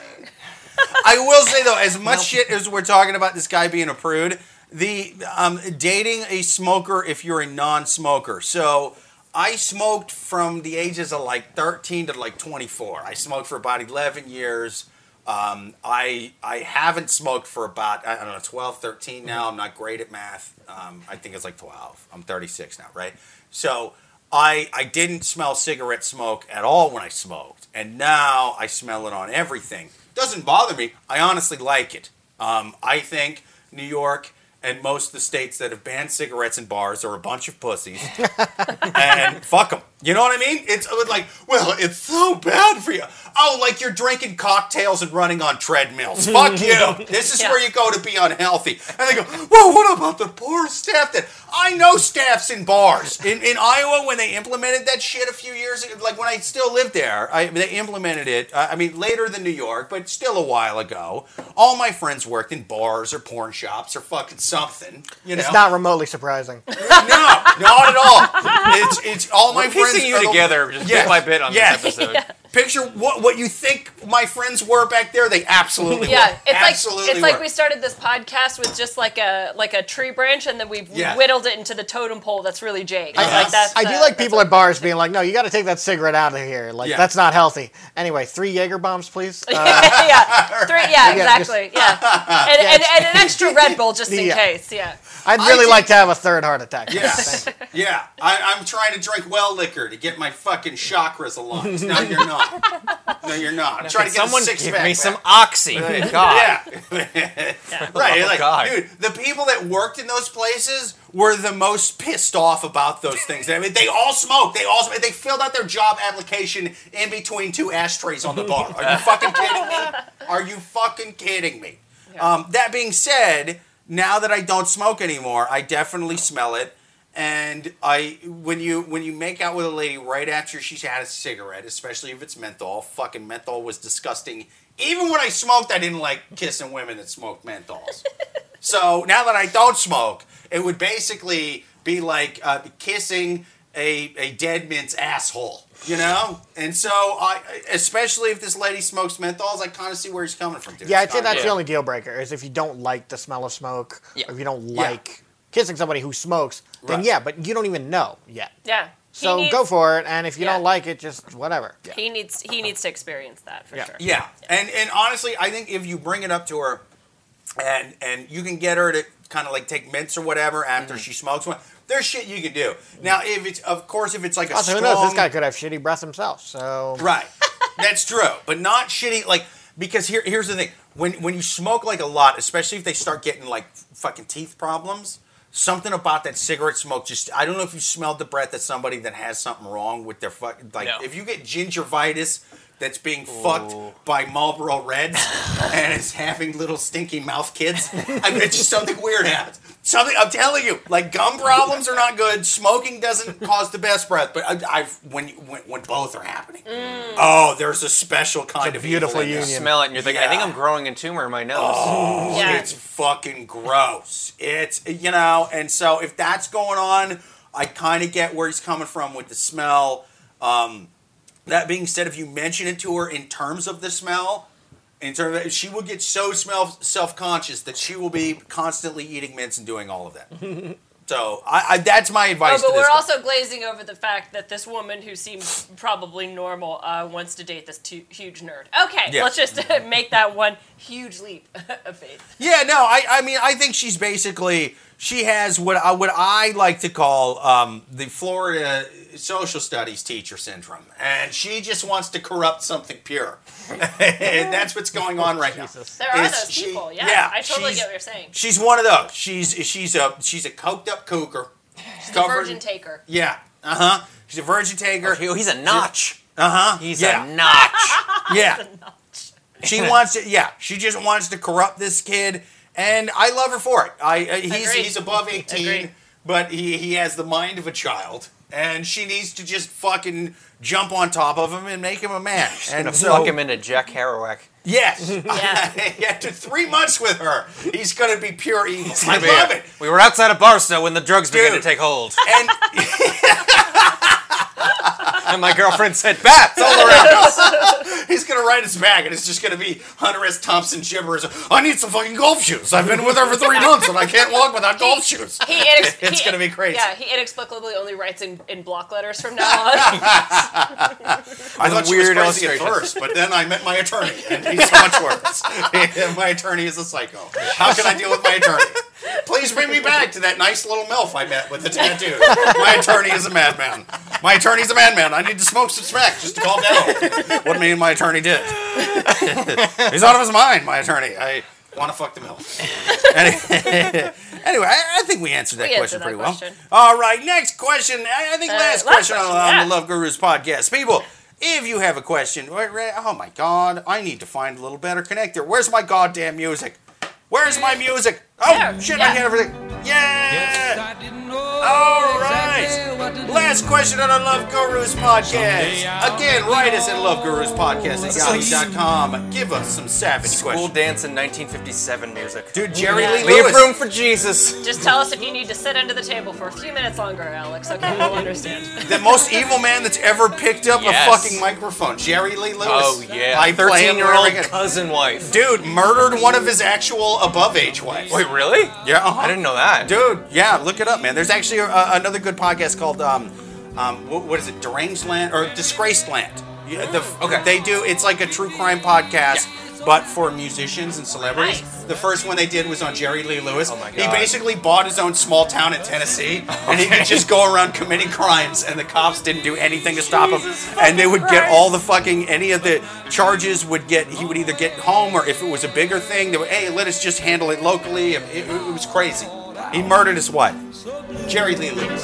I will say though, as much shit as we're talking about this guy being a prude, the um, dating a smoker if you're a non-smoker. So I smoked from the ages of like 13 to like 24. I smoked for about 11 years. Um, I I haven't smoked for about I don't know 12, 13 now. I'm not great at math. Um, I think it's like 12. I'm 36 now, right? So I I didn't smell cigarette smoke at all when I smoked, and now I smell it on everything. Doesn't bother me. I honestly like it. Um, I think New York and most of the states that have banned cigarettes in bars are a bunch of pussies, [laughs] and fuck them. You know what I mean? It's like, well, it's so bad for you. Oh, like you're drinking cocktails and running on treadmills. [laughs] Fuck you. This is Yeah. where you go to be unhealthy. And they go, well, what about the poor staff that I know staffs in bars in, in Iowa when they implemented that shit a few years ago. Like when I still lived there, I, they implemented it. Uh, I mean, later than New York, but still a while ago. All my friends worked in bars or porn shops or fucking something. You know, It's not remotely surprising. no, not at all. It's it's all my We're friends piecing you are the- together just Yes, bit by bit on yes. this episode. Picture what what you think my friends were back there. They absolutely Yeah, were. it's absolutely like it's like we started this podcast with just like a like a tree branch, and then we've Yeah. whittled it into the totem pole. That's really Jake. Yes. Like that's, I do uh, like people at bars being like, "No, you got to take that cigarette out of here. Like Yeah. that's not healthy." Anyway, three Jaeger bombs, please. [laughs] Uh, yeah, three, yeah, [laughs] Yeah, just- exactly, yeah, and, and, and an extra Red Bull just [laughs] in Yeah. case, yeah. I'd really think- like to have a third heart attack. Yes. [laughs] yeah. I, I'm trying to drink well liquor to get my fucking chakras aligned. No, you're not. No, you're not. I'm trying to get someone a six give pack me back. some oxy. [laughs] [laughs] God. Yeah. right. Oh, like, God. dude, the people that worked in those places were the most pissed off about those things. I mean, they all smoked. They all they filled out their job application in between two ashtrays on the bar. Are you fucking kidding me? Are you fucking kidding me? Um, that being said, now that I don't smoke anymore, I definitely smell it. And I, when you when you make out with a lady right after she's had a cigarette, especially if it's menthol, fucking menthol was disgusting. Even when I smoked, I didn't like kissing women that smoked menthols. [laughs] so now that I don't smoke, it would basically be like uh, kissing a a dead mint's asshole. You know, and so I, especially if this lady smokes menthols, I kind of see where he's coming from. Dude. Yeah, I'd It's say kinda- that's the only deal breaker is if you don't like the smell of smoke, Yeah. or if you don't Yeah. like kissing somebody who smokes, then Right. yeah, but you don't even know yet. Yeah. So needs, go for it, and if you Yeah. don't like it, just whatever. He needs he needs to experience that for Yeah. sure. Yeah, and and honestly, I think if you bring it up to her, and and you can get her to kind of like take mints or whatever after Mm-hmm. she smokes one, there's shit you can do. Now, if it's of course if it's like a Also, who strong, knows? This guy could have shitty breath himself. So right, that's true, but not shitty like because here here's the thing when when you smoke like a lot, especially if they start getting like fucking teeth problems. Something about that cigarette smoke just I don't know if you smelled the breath of somebody that has something wrong with their fuck like No. if you get gingivitis that's being fucked by Marlboro Reds and is having little stinky mouth kids. I mean, it's just something weird happens. Something I'm telling you, like gum problems are not good. Smoking doesn't cause the best breath, but I, I've when, you- when when both are happening, oh, there's a special kind a of beautiful evil in this. union. Smell it, and you're thinking, I think I'm growing a tumor in my nose. Yeah. It's fucking gross. It's you know, and so if that's going on, I kind of get where he's coming from with the smell. Um, that being said, if you mention it to her in terms of the smell, in terms of, she will get so smell self conscious that she will be constantly eating mints and doing all of that. [laughs] so I, I, that's my Oh, advice. but to we're guy. also glazing over the fact that this woman who seems probably normal uh, wants to date this tu- huge nerd. Okay, Yeah. let's just [laughs] make that one huge leap [laughs] of faith. Yeah, no, I, I mean, I think she's basically she has what I what I like to call um, the Florida social studies teacher syndrome, and she just wants to corrupt something pure. [laughs] and that's what's going on right now. There are Is those she- people. Yeah, yeah, I totally get what you're saying. She's one of those. She's she's a she's a coked up cougar. She's a virgin taker. Yeah. Uh huh. She's a virgin taker. Oh, he's a notch. Uh huh. He's yeah. a notch. [laughs] Yeah. She wants to. Yeah. She just wants to corrupt this kid, and I love her for it. I uh, he's Agreed. he's above eighteen, Agreed. but he he has the mind of a child, and she needs to just fucking jump on top of him and make him a man. and And so, fuck him into Jack Kerouac. Yes, [laughs] [laughs] Yeah. after three months with her, he's gonna be pure evil. I love it. We were outside of Barstow when the drugs began to take hold, [laughs] And and my girlfriend said, "Bats all around us." he's gonna write his back, and it's just gonna be Hunter S. Thompson gibberish. I need some fucking golf shoes. I've been with her for three months, and I can't walk without golf shoes. He inex- It's gonna be crazy. Yeah, he inexplicably only writes in, in block letters from now on. I thought she was weird crazy at illustrations. first, but then I met my attorney, and he's so much worse. [laughs] my attorney is a psycho. How can I deal with my attorney? Please bring me back to that nice little MILF I met with the tattoo. My attorney is a madman. My attorney's a madman. I need to smoke some smack just to calm down. What me and my attorney did. [laughs] he's out of his mind, my attorney. I want to fuck the MILF. [laughs] Anyway, I, I think we answered that We question answered that pretty question. well. All right, next question. I, I think Uh, last, last question, on, question, on yeah. the Love Gurus podcast. People, if you have a question, wait, wait, oh my God, I need to find a little better connector. Where's my goddamn music? Where's my music? Oh There, shit! yeah. I get everything. Yeah. All right. Last question on the Love Gurus podcast. Again, write us at loveguruspodcast at yahoo.com. Give us some savage School questions. dance in 1957 music. Dude, Jerry Yeah. Lee Leave Lewis. room for Jesus. Just tell us if you need to sit under the table for a few minutes longer, Alex. Okay, we'll understand. [laughs] the most evil man that's ever picked up Yes. a fucking microphone. Jerry Lee Lewis. Oh yeah, I play him 13 year old wherever I get- cousin wife. Dude murdered one of his actual above age wives. Wait, really? Yeah, uh-huh. I didn't know that. Dude, yeah, look it up, man. There's actually a, another good podcast called um, um, what, what is it? Deranged Land or Disgraced Land? Yeah, the, Okay. They do. It's like a true crime podcast. But for musicians and celebrities, Nice. the first one they did was on Jerry Lee Lewis. Oh my He basically bought his own small town in Tennessee, and he could just go around committing crimes, and the cops didn't do anything to stop him. And they would get all the fucking any of the charges would get. He would either get home, or if it was a bigger thing, they would hey, let us just handle it locally. It, it- it was crazy. He murdered his wife, Jerry Lee Lewis.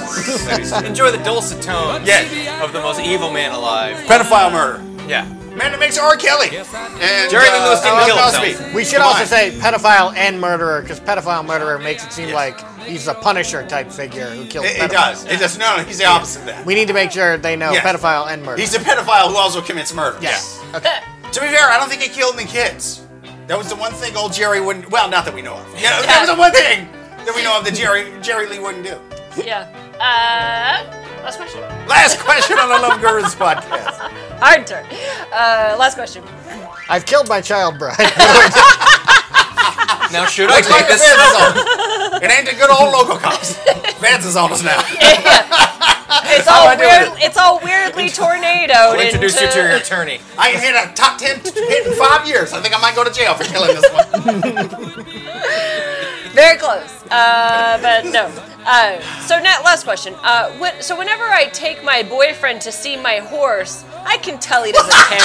[laughs] Enjoy the dulcet tones Yeah. of the most evil man alive. Pedophile murder. Yeah. Man that makes R. Kelly. And, Jerry Lee uh, Lewis didn't Bill kill Cosby. himself. We should Come also on. say pedophile and murderer, because pedophile murderer makes it seem like he's a Punisher type figure who kills It, pedophiles. it does. It does. No, no, he's the opposite of that. We need to make sure they know Yes. pedophile and murderer. He's a pedophile who also commits murder. yes. Yeah. Okay. To be fair, I don't think he killed any kids. That was the one thing old Jerry wouldn't. Well, not that we know of. Yeah, that was the one thing that we know of that Jerry Jerry Lee wouldn't do. Yeah. Uh, last question. Last question on the Love Gurus podcast. [laughs] Hard turn. Uh, last question. I've killed my child bride. [laughs] Now should I Looks take this? fence. It ain't the good old local cops. Vance is on us now. [laughs] It's How all I do weird. it? It's all weirdly tornadoed. I'll introduce you to your attorney. I ain't hit a top ten hit in five years. I think I might go to jail for killing this one. Very close, uh, but no. Uh, so now, last question. Uh, when, so whenever I take my boyfriend to see my horse, I can tell he doesn't [laughs] care.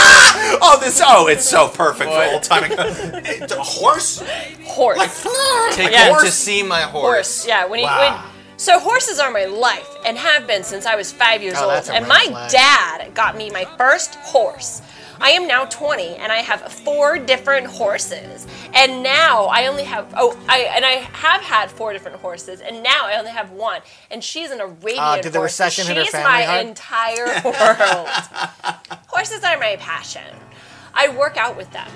Oh, this. Oh, it's so perfect for Boy. old time. A horse. Horse. Like [laughs] Take Yeah. him to horse. see my horse. horse. Yeah. When he Wow. when. So horses are my life and have been since I was five years Oh, old. And my flag. dad got me my first horse. I am now 20 and I have four different horses. And now I only have oh I and I have had four different horses and now I only have one. And she's an Arabian Ah, did the horse. recession hit her She's family my hard? entire [laughs] world. Horses are my passion. I work out with them.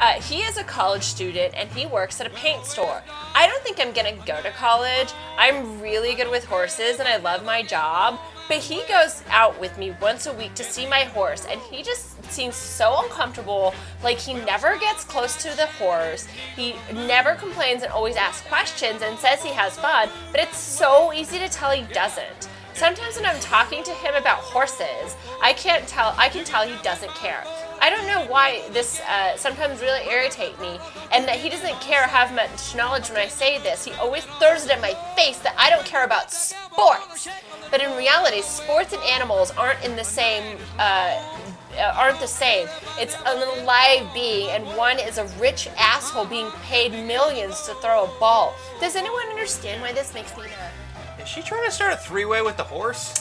Uh, he is a college student and he works at a paint store. I don't think I'm gonna go to college. I'm really good with horses and I love my job. But he goes out with me once a week to see my horse and he just seems so uncomfortable. Like he never gets close to the horse. He never complains and always asks questions and says he has fun, but it's so easy to tell he doesn't. Sometimes when I'm talking to him about horses, I can't tell I can tell he doesn't care. I don't know why this uh, sometimes really irritate me, and that he doesn't care have much knowledge when I say this. He always throws it in my face that I don't care about sports. But in reality, sports and animals aren't in the same. Uh, uh, aren't the same. It's an alive being, and one is a rich asshole being paid millions to throw a ball. Does anyone understand why this makes me mad? Is she trying to start a three-way with the horse? [laughs]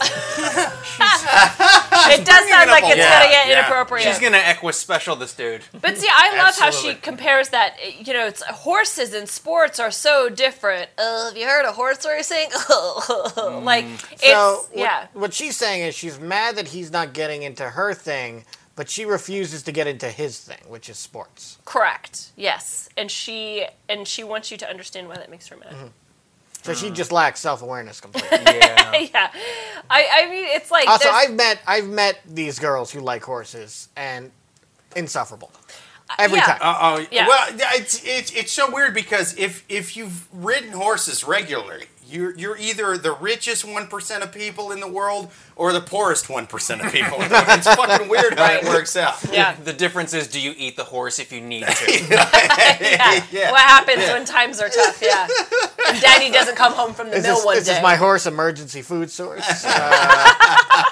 It does sound like it's lot. gonna get Yeah. inappropriate. She's gonna equus special this dude. But see, I love how she Absolutely. compares that. You know, it's horses and sports are so different. Uh, have you heard of horse racing? [laughs] like it's So what, yeah, what she's saying is she's mad that he's not getting into her thing, but she refuses to get into his thing, which is sports. correct. Yes, and she and she wants you to understand why that makes her mad. So she just lacks self awareness completely. [laughs] Yeah. [laughs] yeah, I I mean it's like also, there's- I've met I've met these girls who like horses and insufferable every yeah. time. Uh oh. Yeah. Well, it's, it's it's so weird because if if you've ridden horses regularly, you're you're either the richest one percent of people in the world or the poorest one percent of people. in the world. It's fucking weird how it works out. [laughs] yeah. The difference is, do you eat the horse if you need to? [laughs] yeah. Yeah. What happens when times are tough? Yeah, and Daddy doesn't come home from the Is mill this, one is day. this is my horse emergency food source? [laughs] Uh,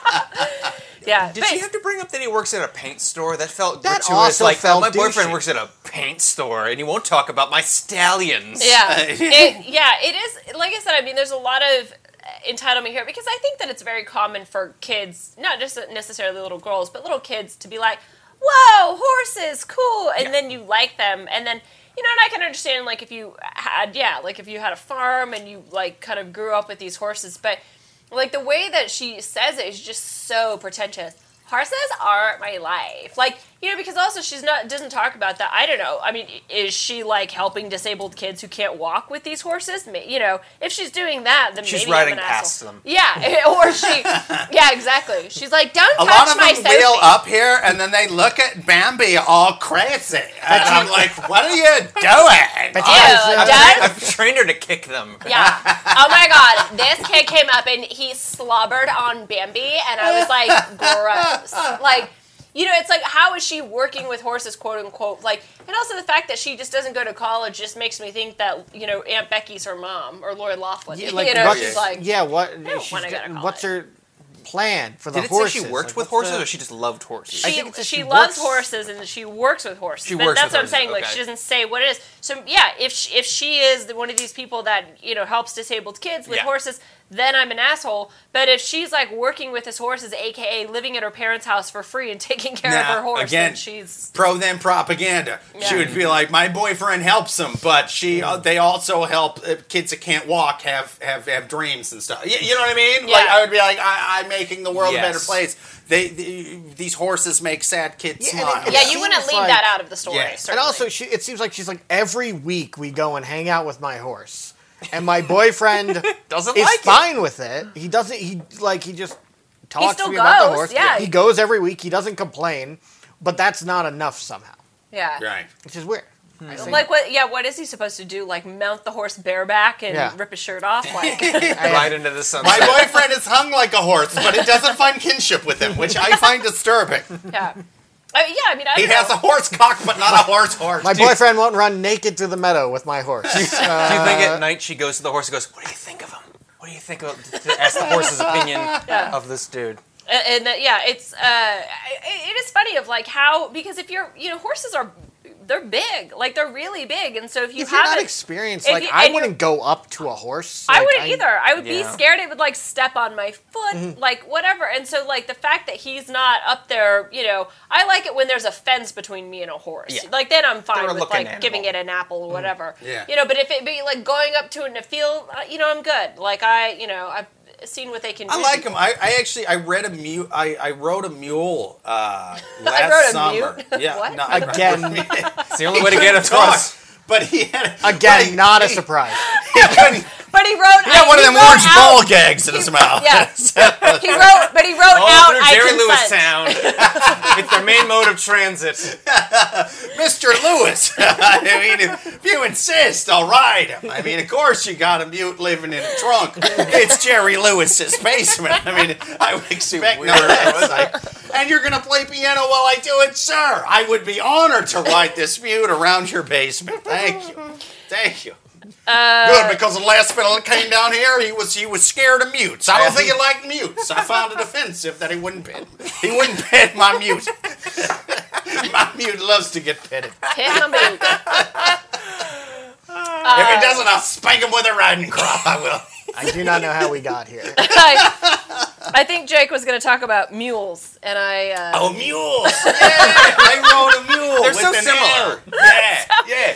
yeah, Did but- she have to bring up that he works at a paint store? That felt That gratuitous. also like, oh, felt my boyfriend works at a paint store, and he won't talk about my stallions. Yeah, [laughs] it, yeah, it is. Like I said, I mean, there's a lot of entitlement here because I think that it's very common for kids, not just necessarily little girls, but little kids to be like, "Whoa, horses, cool," and then you like them, and then. You know, and I can understand like if you had yeah, like if you had a farm and you like kind of grew up with these horses, but like the way that she says it is just so pretentious. Horses are my life. Like, you know, because also she's not doesn't talk about that. I don't know. I mean, is she like helping disabled kids who can't walk with these horses? You know, if she's doing that, then She's maybe riding I'm an past asshole. them. Yeah, [laughs] or she. [laughs] Yeah, exactly. She's like, don't A touch lot of my them wheel up here and then they look at Bambi all crazy. And I'm like, what are you doing? But Ew, Yes, uh, does- I've trained her to kick them. Yeah. Oh my god. This kid came up and he slobbered on Bambi and I was like, gross. Like, you know, it's like how is she working with horses, quote unquote? Like, and also the fact that she just doesn't go to college just makes me think that you know Aunt Becky's her mom or Lori Loughlin. yeah, you like, know, she's like, yeah, what? don't she's go to got- what's her plan for the Did it say horses? she worked Like, with horses, the- or she just loved horses? she, think it says she, she loves horses and she works with horses. She but works that's with what I'm saying. horses, Like she doesn't say what it is. So yeah, if she, if she is the, one of these people that you know helps disabled kids with Yeah. horses, then I'm an asshole. But if she's like working with his horses, aka living at her parents' house for free and [laughs] taking care of her horse, again, then she's pro them propaganda. She would be like, my boyfriend helps them, but she uh, they also help uh, kids that can't walk have have, have dreams and stuff. You, you know what I mean? Like Yeah. I would be like, I, I'm making the world a better place. They, they these horses make sad kids Yeah, smile. it- yeah. You wouldn't leave like- that out of the story. Yeah. And also, she, it seems like she's like every week we go and hang out with my horse, and my boyfriend [laughs] Doesn't is like it. fine with it. He doesn't. He like he just talks still to me about the horse. yeah. he goes every week. He doesn't complain, but that's not enough somehow, yeah. Right. which is weird. Hmm. Like what? Yeah. What is he supposed to do? Like mount the horse bareback and Yeah. rip his shirt off? Like [laughs] [laughs] right into the sunset. My boyfriend is hung like a horse, but it doesn't find kinship with him, which I find disturbing. yeah. I mean, yeah. I mean, I He don't has know. a horse cock, but not a horse horse. my boyfriend won't run naked through the meadow with my horse. [laughs] Do you think at night she goes to the horse and goes, "What do you think of him? What do you think of?" To ask the horse's opinion [laughs] Yeah. of this dude. and, and that- yeah, it's uh, it, it is funny of like how because if you're you know horses are they're big like they're really big and so if you if you're not haven't experienced, if like you- I wouldn't go up to a horse. I wouldn't either. I would be scared it would like step on my foot, Mm-hmm. like whatever. And so like the fact that he's not up there, you know, I like it when there's a fence between me and a horse. Yeah. Like then I'm fine They're with looking like giving it an apple or whatever. Yeah. You know, but if it be like going up to it in a field, uh, you know, I'm good. Like I, you know, I've seen what they can do. I like him. I, I actually I read a mule. I, I rode a mule uh, [laughs] last rode a summer. mute? [laughs] Yeah, What? no, [laughs] Again, It's the only way to get couldn't across. talk, But he had again, like, not a surprise. He couldn't, but he wrote. He uh, had one of them wrote orange out- ball gags in his mouth. Yeah. [laughs] He wrote, but he wrote All out. through I Jerry Lewis consent. [laughs] Sound. it's their main mode of transit. [laughs] Mr. Lewis. I mean, if you insist, I'll ride him. I mean, of course you got a mute living in a trunk. It's Jerry Lewis's basement. I mean, I would expect no less. I- and you're gonna play piano while I do it, sir. I would be honored to ride this mute around your basement. Thank you. Thank you. Good, because the last fellow that came down here, he was he was scared of mutes. I don't think he liked mutes. I found it offensive that he wouldn't pet. He wouldn't pet my mute. [laughs] my mute loves to get petted. Hit him a mute. if he doesn't, I'll spank him with a riding crop. I will. I do not know how we got here. [laughs] I, I think Jake was going to talk about mules, and I. Uh, Oh, mules! Yeah, [laughs] I rode a mule. They're with so an similar. air. Yeah, yeah.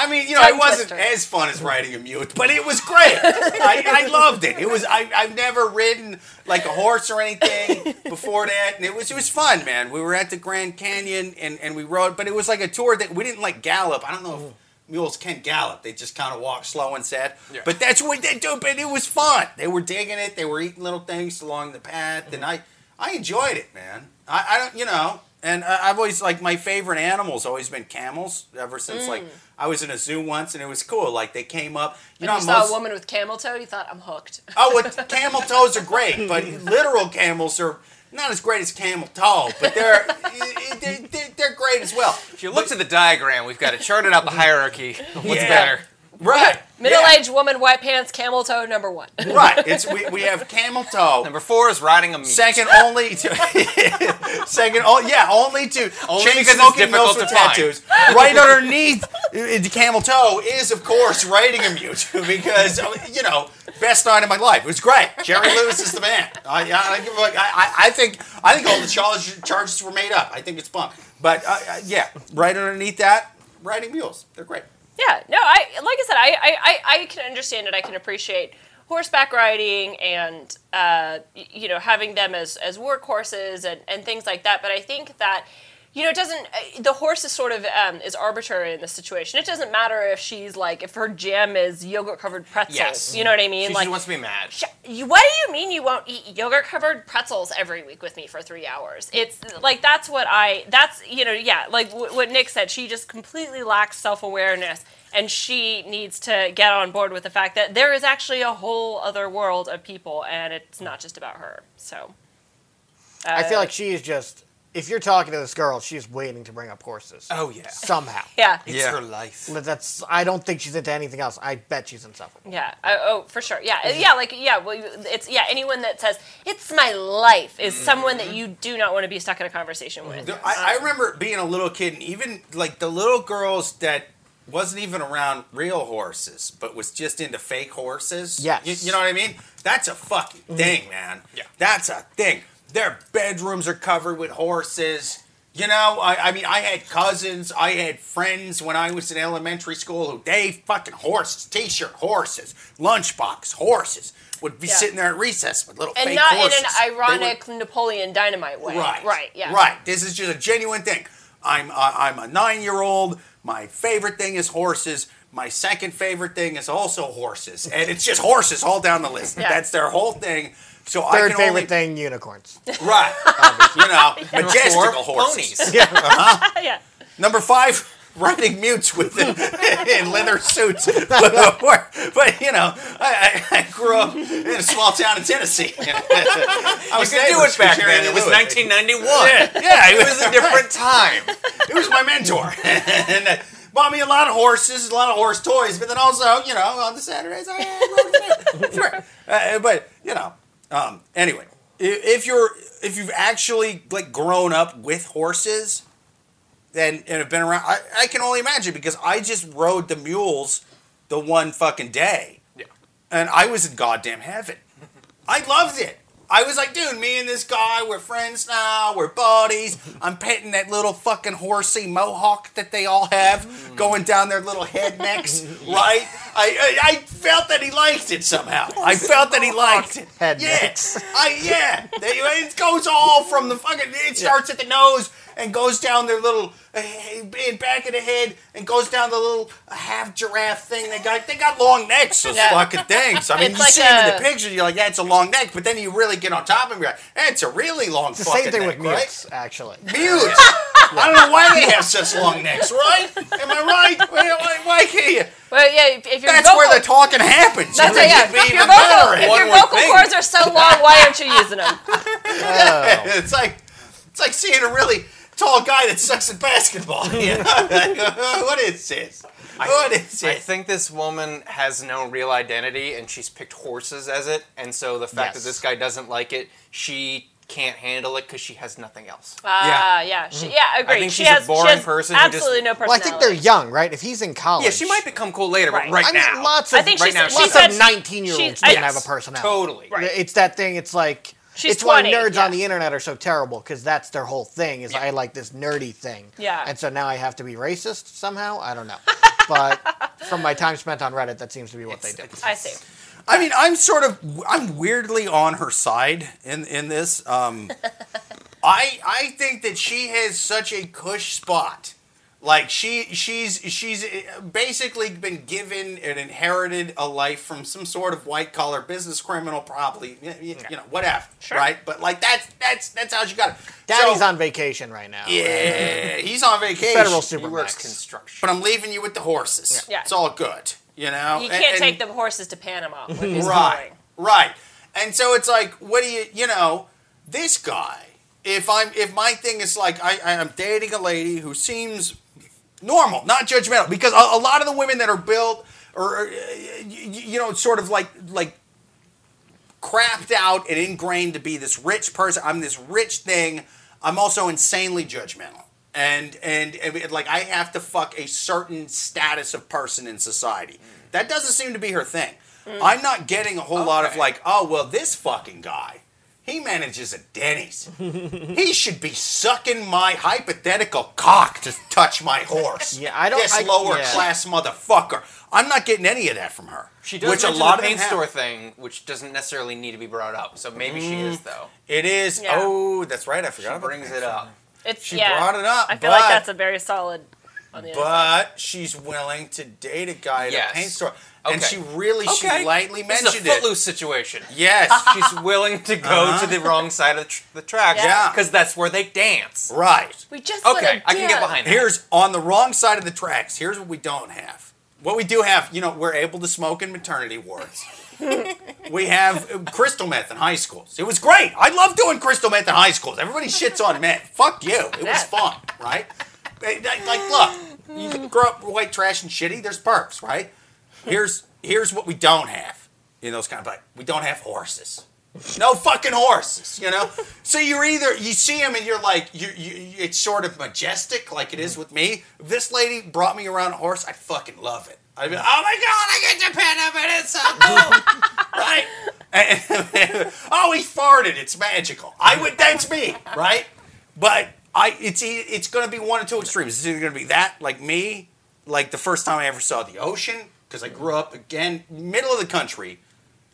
I mean, you know, Tongue it wasn't twister. as fun as riding a mute, but it was great. I, I loved it. It was. I, I've never ridden like a horse or anything before that, and it was it was fun, man. We were at the Grand Canyon and, and we rode, but it was like a tour that we didn't like gallop. I don't know if mules can gallop; they just kind of walk slow and sad. Yeah. But that's what they do. But it was fun. They were digging it. They were eating little things along the path, and mm-hmm. I I enjoyed it, man. I, I don't, you know. And I- I've always like my favorite animals always been camels ever since like mm. I was in a zoo once and it was cool. Like they came up, you and know, you saw most, a woman with camel toe, you thought, I'm hooked. oh, what camel [laughs] toes are great, but literal camels are not as great as camel toe, but they're eh, eh, they're, they're, they're great as well. If you look to the diagram, we've got it charted out the hierarchy. [laughs] What's Yeah. better? Right, Middle-aged woman, white pants, camel toe, number one. right. It's we, we have camel toe. Number four is riding a mute. Second only to [laughs] second, oh yeah, only to Only chain because it's smoking mills difficult with to find. tattoos. Right underneath uh, the camel toe is, of course, riding a mute because uh, you know best night of my life. It was great. Jerry Lewis is the man. I, I, I, give a- I, I- I think I think all the charges, charges were made up. I think it's bunk. But uh, uh, yeah, right underneath that, riding mules. They're great. Yeah, no, I like I said, I, I, I, can understand it. I can appreciate horseback riding and uh, you know having them as as workhorses and and things like that. But I think that you know it doesn't. uh, The horse is sort of um, is arbitrary in this situation. It doesn't matter if she's like if her jam is yogurt covered pretzels. Yes. You know what I mean? She like just wants to be mad. Sh- you- What do you mean you won't eat yogurt covered pretzels every week with me for three hours? It's like that's what I. That's you know yeah like w- what Nick said. She just completely lacks self awareness, and she needs to get on board with the fact that there is actually a whole other world of people, and it's not just about her. So. I feel uh, like she is just. If you're talking to this girl, she's waiting to bring up horses. Oh yeah. Somehow. [laughs] Yeah. It's Yeah. her life. That's. I don't think she's into anything else. I bet she's insufferable. Yeah. Oh, for sure. Yeah. Uh, Yeah. Like yeah. Well, it's yeah. Anyone that says it's my life is mm-hmm. someone that you do not want to be stuck in a conversation with. There- I, I um, remember being a little kid, and even like the little girls that wasn't even around real horses, but was just into fake horses. Yes. You, you know what I mean? That's a fucking mm-hmm. thing, man. Yeah. That's a thing. Their bedrooms are covered with horses. You know, I, I mean, I had cousins, I had friends when I was in elementary school who they fucking horses, t-shirt horses, lunchbox horses, would be Yeah. sitting there at recess with little and fake not horses. in an They were- ironic Napoleon Dynamite way. Right. Right. Yeah. Right. This is just a genuine thing. I'm uh, I'm a nine year old. My favorite thing is horses. My second favorite thing is also horses, and it's just horses all down the list. Yeah. That's their whole thing. So I Third can favorite only, thing: unicorns. right? [laughs] you know, Number majestical four, horses. ponies. [laughs] yeah. Number five, riding mutes with [laughs] in leather suits. but, but, you know, I, I, I grew up in a small town in Tennessee. I You was could do it back then. It was 1991. Yeah, yeah, It was a different time. It was my mentor. and uh, bought me a lot of horses, a lot of horse toys, but then also, you know, on the Saturdays I rode with him. Sure. Uh, but, you know, um, anyway, if you're if you've actually like grown up with horses and, and have been around, I, I can only imagine because I just rode the mules the one fucking day. Yeah. And I was in goddamn heaven. I loved it. I was like, dude, me and this guy, we're friends now, we're buddies. I'm petting that little fucking horsey mohawk that they all have going down their little head necks, [laughs] right? I, I I felt that he liked it somehow. I felt that he liked it. Head yeah, mix. I yeah. It goes all from the fucking. It starts at the nose and goes down their little uh, back of the head and goes down the little half giraffe thing. They got they got long necks. Those Yeah. fucking things. I mean, It's you like see them in the picture, you're like, yeah, it's a long neck. But then you really get on top of it, you're like, eh, it's a really long It's the fucking same thing neck, with right? mutes, actually. Mutes. [laughs] I don't know why they have such long necks, right? Am I right? Why, why, why can't you? Well, yeah, if, if your That's vocal, where the talking happens. that's You right, yeah. If your even vocal, better if your vocal cords are so long, why aren't you using them? [laughs] It's like it's like seeing a really tall guy that sucks at basketball. [laughs] You [laughs] know? what is this? What is I it? think this woman has no real identity, and she's picked horses as it. And so the fact Yes. that this guy doesn't like it, she can't handle it because she has nothing else. Ah, yeah, she, yeah, I agree. think she she's a has, boring she has person who just- absolutely no Well, I personality. think they're young, right? If he's in college. Yeah, she might become cool later, Right. but right I mean, now, lots of I think right she's, now, she lots said of 19 year olds she's- don't I- have a personality. totally. Right. It's that thing. It's like She's it's why nerds yeah. on the internet are so terrible because that's their whole thing. Is I like this nerdy thing. Yeah. And so now I have to be racist somehow. I don't know. [laughs] but from my time spent on Reddit, that seems to be what they do. I see. I mean, I'm sort of I'm weirdly on her side in in this. Um, [laughs] I I think that she has such a cush spot. Like she she's she's uh, basically been given and inherited a life from some sort of white collar business criminal, probably y- y- you, know whatever, right? But like that's that's that's how she got it. Daddy's So- on vacation right now. Yeah, [laughs] he's on vacation. Federal He works Supermax. construction. but I'm leaving you with the horses. Yeah. It's all good, you know. You can't and- take the horses to Panama. Right, boring. right. And so it's like, what do you, you know, this guy. If I'm, if my thing is like, I, I'm dating a lady who seems normal, not judgmental, because a, a lot of the women that are built or, you, you know, sort of like, like crapped out and ingrained to be this rich person. I'm this rich thing. I'm also insanely judgmental. And, and and like I have to fuck a certain status of person in society. That doesn't seem to be her thing. Hmm. I'm not getting a whole lot of like, oh well, this fucking guy, he manages a Denny's. he should be sucking my hypothetical cock to touch my horse. Yeah, I don't- This I- lower yeah. class motherfucker. I'm not getting any of that from her. She does which a lot the of paint them have. store thing, which doesn't necessarily need to be brought up. So maybe she is mm, though. It is. Yeah. Oh, that's right. I forgot She brings that. it up. It's She yeah. brought it up, I feel like that's a very solid. On the other side. But she's willing to date a guy at Yes. a paint store, and she really she lightly This mentioned is a it. footloose situation. Yes, [laughs] She's willing to go Uh-huh. to the wrong side of the, tr- the tracks Yeah. because that's where they dance. right. We just Okay, it I can get behind that. Here's on the wrong side of the tracks. Here's what we don't have. What we do have, you know, we're able to smoke in maternity wards. [laughs] we have uh, crystal meth in high schools. It was great. I love doing crystal meth in high schools. Everybody shits on meth. Fuck you. It was fun, right? Like, like, look, you grow up white trash and shitty. There's perks, right? Here's here's what we don't have in those kind of like we don't have horses. No fucking horses, you know. So you're either you see them and you're like you, you it's sort of majestic like it is with me. If this lady brought me around a horse, I'd fucking love it. I'd be, oh my god, I get to pet him and it's so cool, [laughs] right? [laughs] Oh, he farted. It's magical. I would. That's me, right? But I, it's it's going to be one of two extremes. It's either going to be that, like me, like the first time I ever saw the ocean, because I grew up again middle of the country,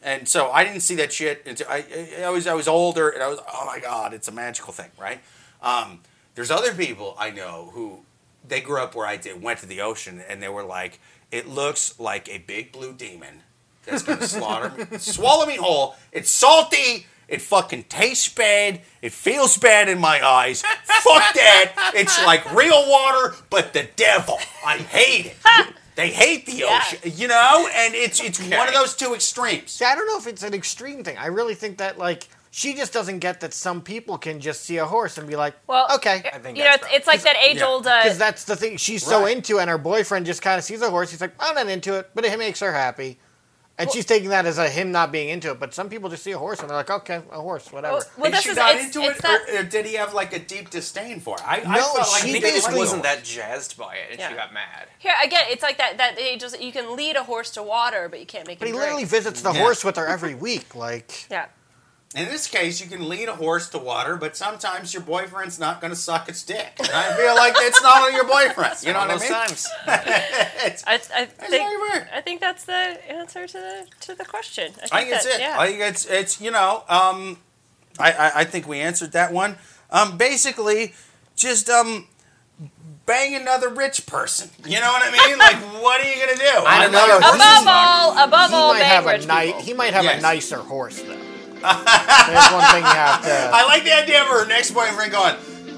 and so I didn't see that shit. Until I, I, was I was older, and I was oh my god, it's a magical thing, right? Um, there's other people I know who they grew up where I did, went to the ocean, and they were like, it looks like a big blue demon that's gonna [laughs] slaughter me, swallow me whole. It's salty. It fucking tastes bad. It feels bad in my eyes. Fuck that. It's like real water, but the devil. I hate it. [laughs] They hate the Yeah. ocean, you know, and it's it's one of those two extremes. See, I don't know if it's an extreme thing. I really think that like she just doesn't get that some people can just see a horse and be like, Well, okay. I think you know, it's, it's like that age-old. Uh, Because that's the thing. She's so into and her boyfriend just kind of sees a horse. He's like, I'm not into it, but it makes her happy. And she's taking that as a him not being into it. But some people just see a horse and they're like, okay, a horse, whatever. well, well, Is she is not it's, into it's it, that, or, or did he have like a deep disdain for it? I, I No, felt like she think he he just basically- wasn't that jazzed by it, and Yeah. she got mad. here again. It's like that. That age. is- You can lead a horse to water, but you can't make it. but him he drink. literally visits the Yeah. horse with her every week. Like, Yeah. In this case, you can lead a horse to water, but sometimes your boyfriend's not going to suck its dick. And I feel like it's not on your boyfriend. You know what I Most mean? times. [laughs] It's- I, I think. I think that's the answer to the to the question. I think, I think it's it. Yeah. I think it's it's you know um, I, I I think we answered that one. Um, basically, just um, bang another rich person. You know what I mean? like, [laughs] what are you gonna do? I don't know. Another above all, above He all, might bang have a rich ni- people. He might have Yes. a nicer horse though. There's one thing you have to. I like the idea of her next boyfriend going.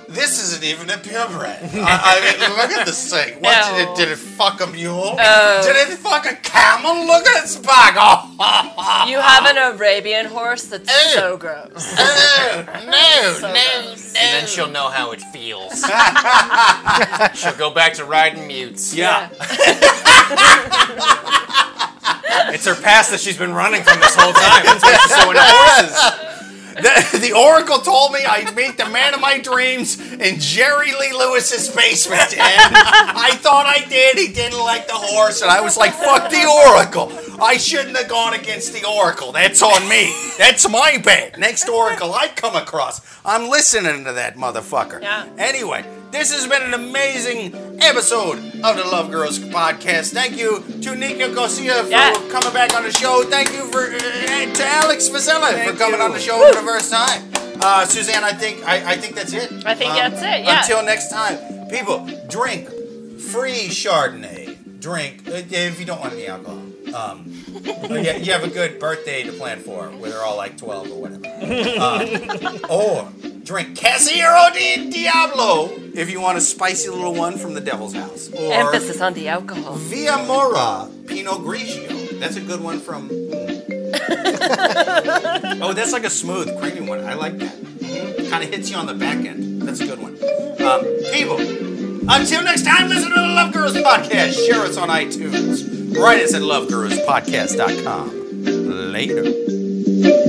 This isn't even a purebred. I, I mean, look at this thing. What did it? Did it fuck a mule? Oh. Did it fuck a camel? Look at its back. Oh, [laughs] You have an Arabian horse that's Ew. so gross. Eh, no, no, So no, gross. And then she'll know how it feels. [laughs] she'll go back to riding mutes. Yeah. [laughs] It's her past that she's been running from this whole time. That's why she's so into horses. The, the Oracle told me I'd meet the man of my dreams in Jerry Lee Lewis's basement, and I thought I did. He didn't like the horse, and I was like, "Fuck the Oracle! I shouldn't have gone against the Oracle. That's on me. That's my bad." Next Oracle I come across, I'm listening to that motherfucker. Yeah. Anyway, this has been an amazing episode of the Love Gurus podcast. Thank you to Nick Nicosia for Yeah. coming back on the show. Thank you for uh, to Alex Fossella for coming you. on the show for the first time. Uh, Suzanne, I think I, I think that's it. Um, I think that's it, yeah. Until next time, people drink Fre Chardonnay. Drink uh, if you don't want any alcohol. Um, but yeah, you have a good birthday to plan for, where they're all like twelve or whatever. [laughs] Uh, or drink Casillero del Diablo if you want a spicy little one from the Devil's House. Or Emphasis on the alcohol. Via Mora Pinot Grigio. That's a good one from. [laughs] oh, that's like a smooth, creamy one. I like that. Kind of hits you on the back end. That's a good one. Um, people, until next time, listen to the Love Gurus podcast. Share us on iTunes. Write us at lovegurus.podcast.com. Later.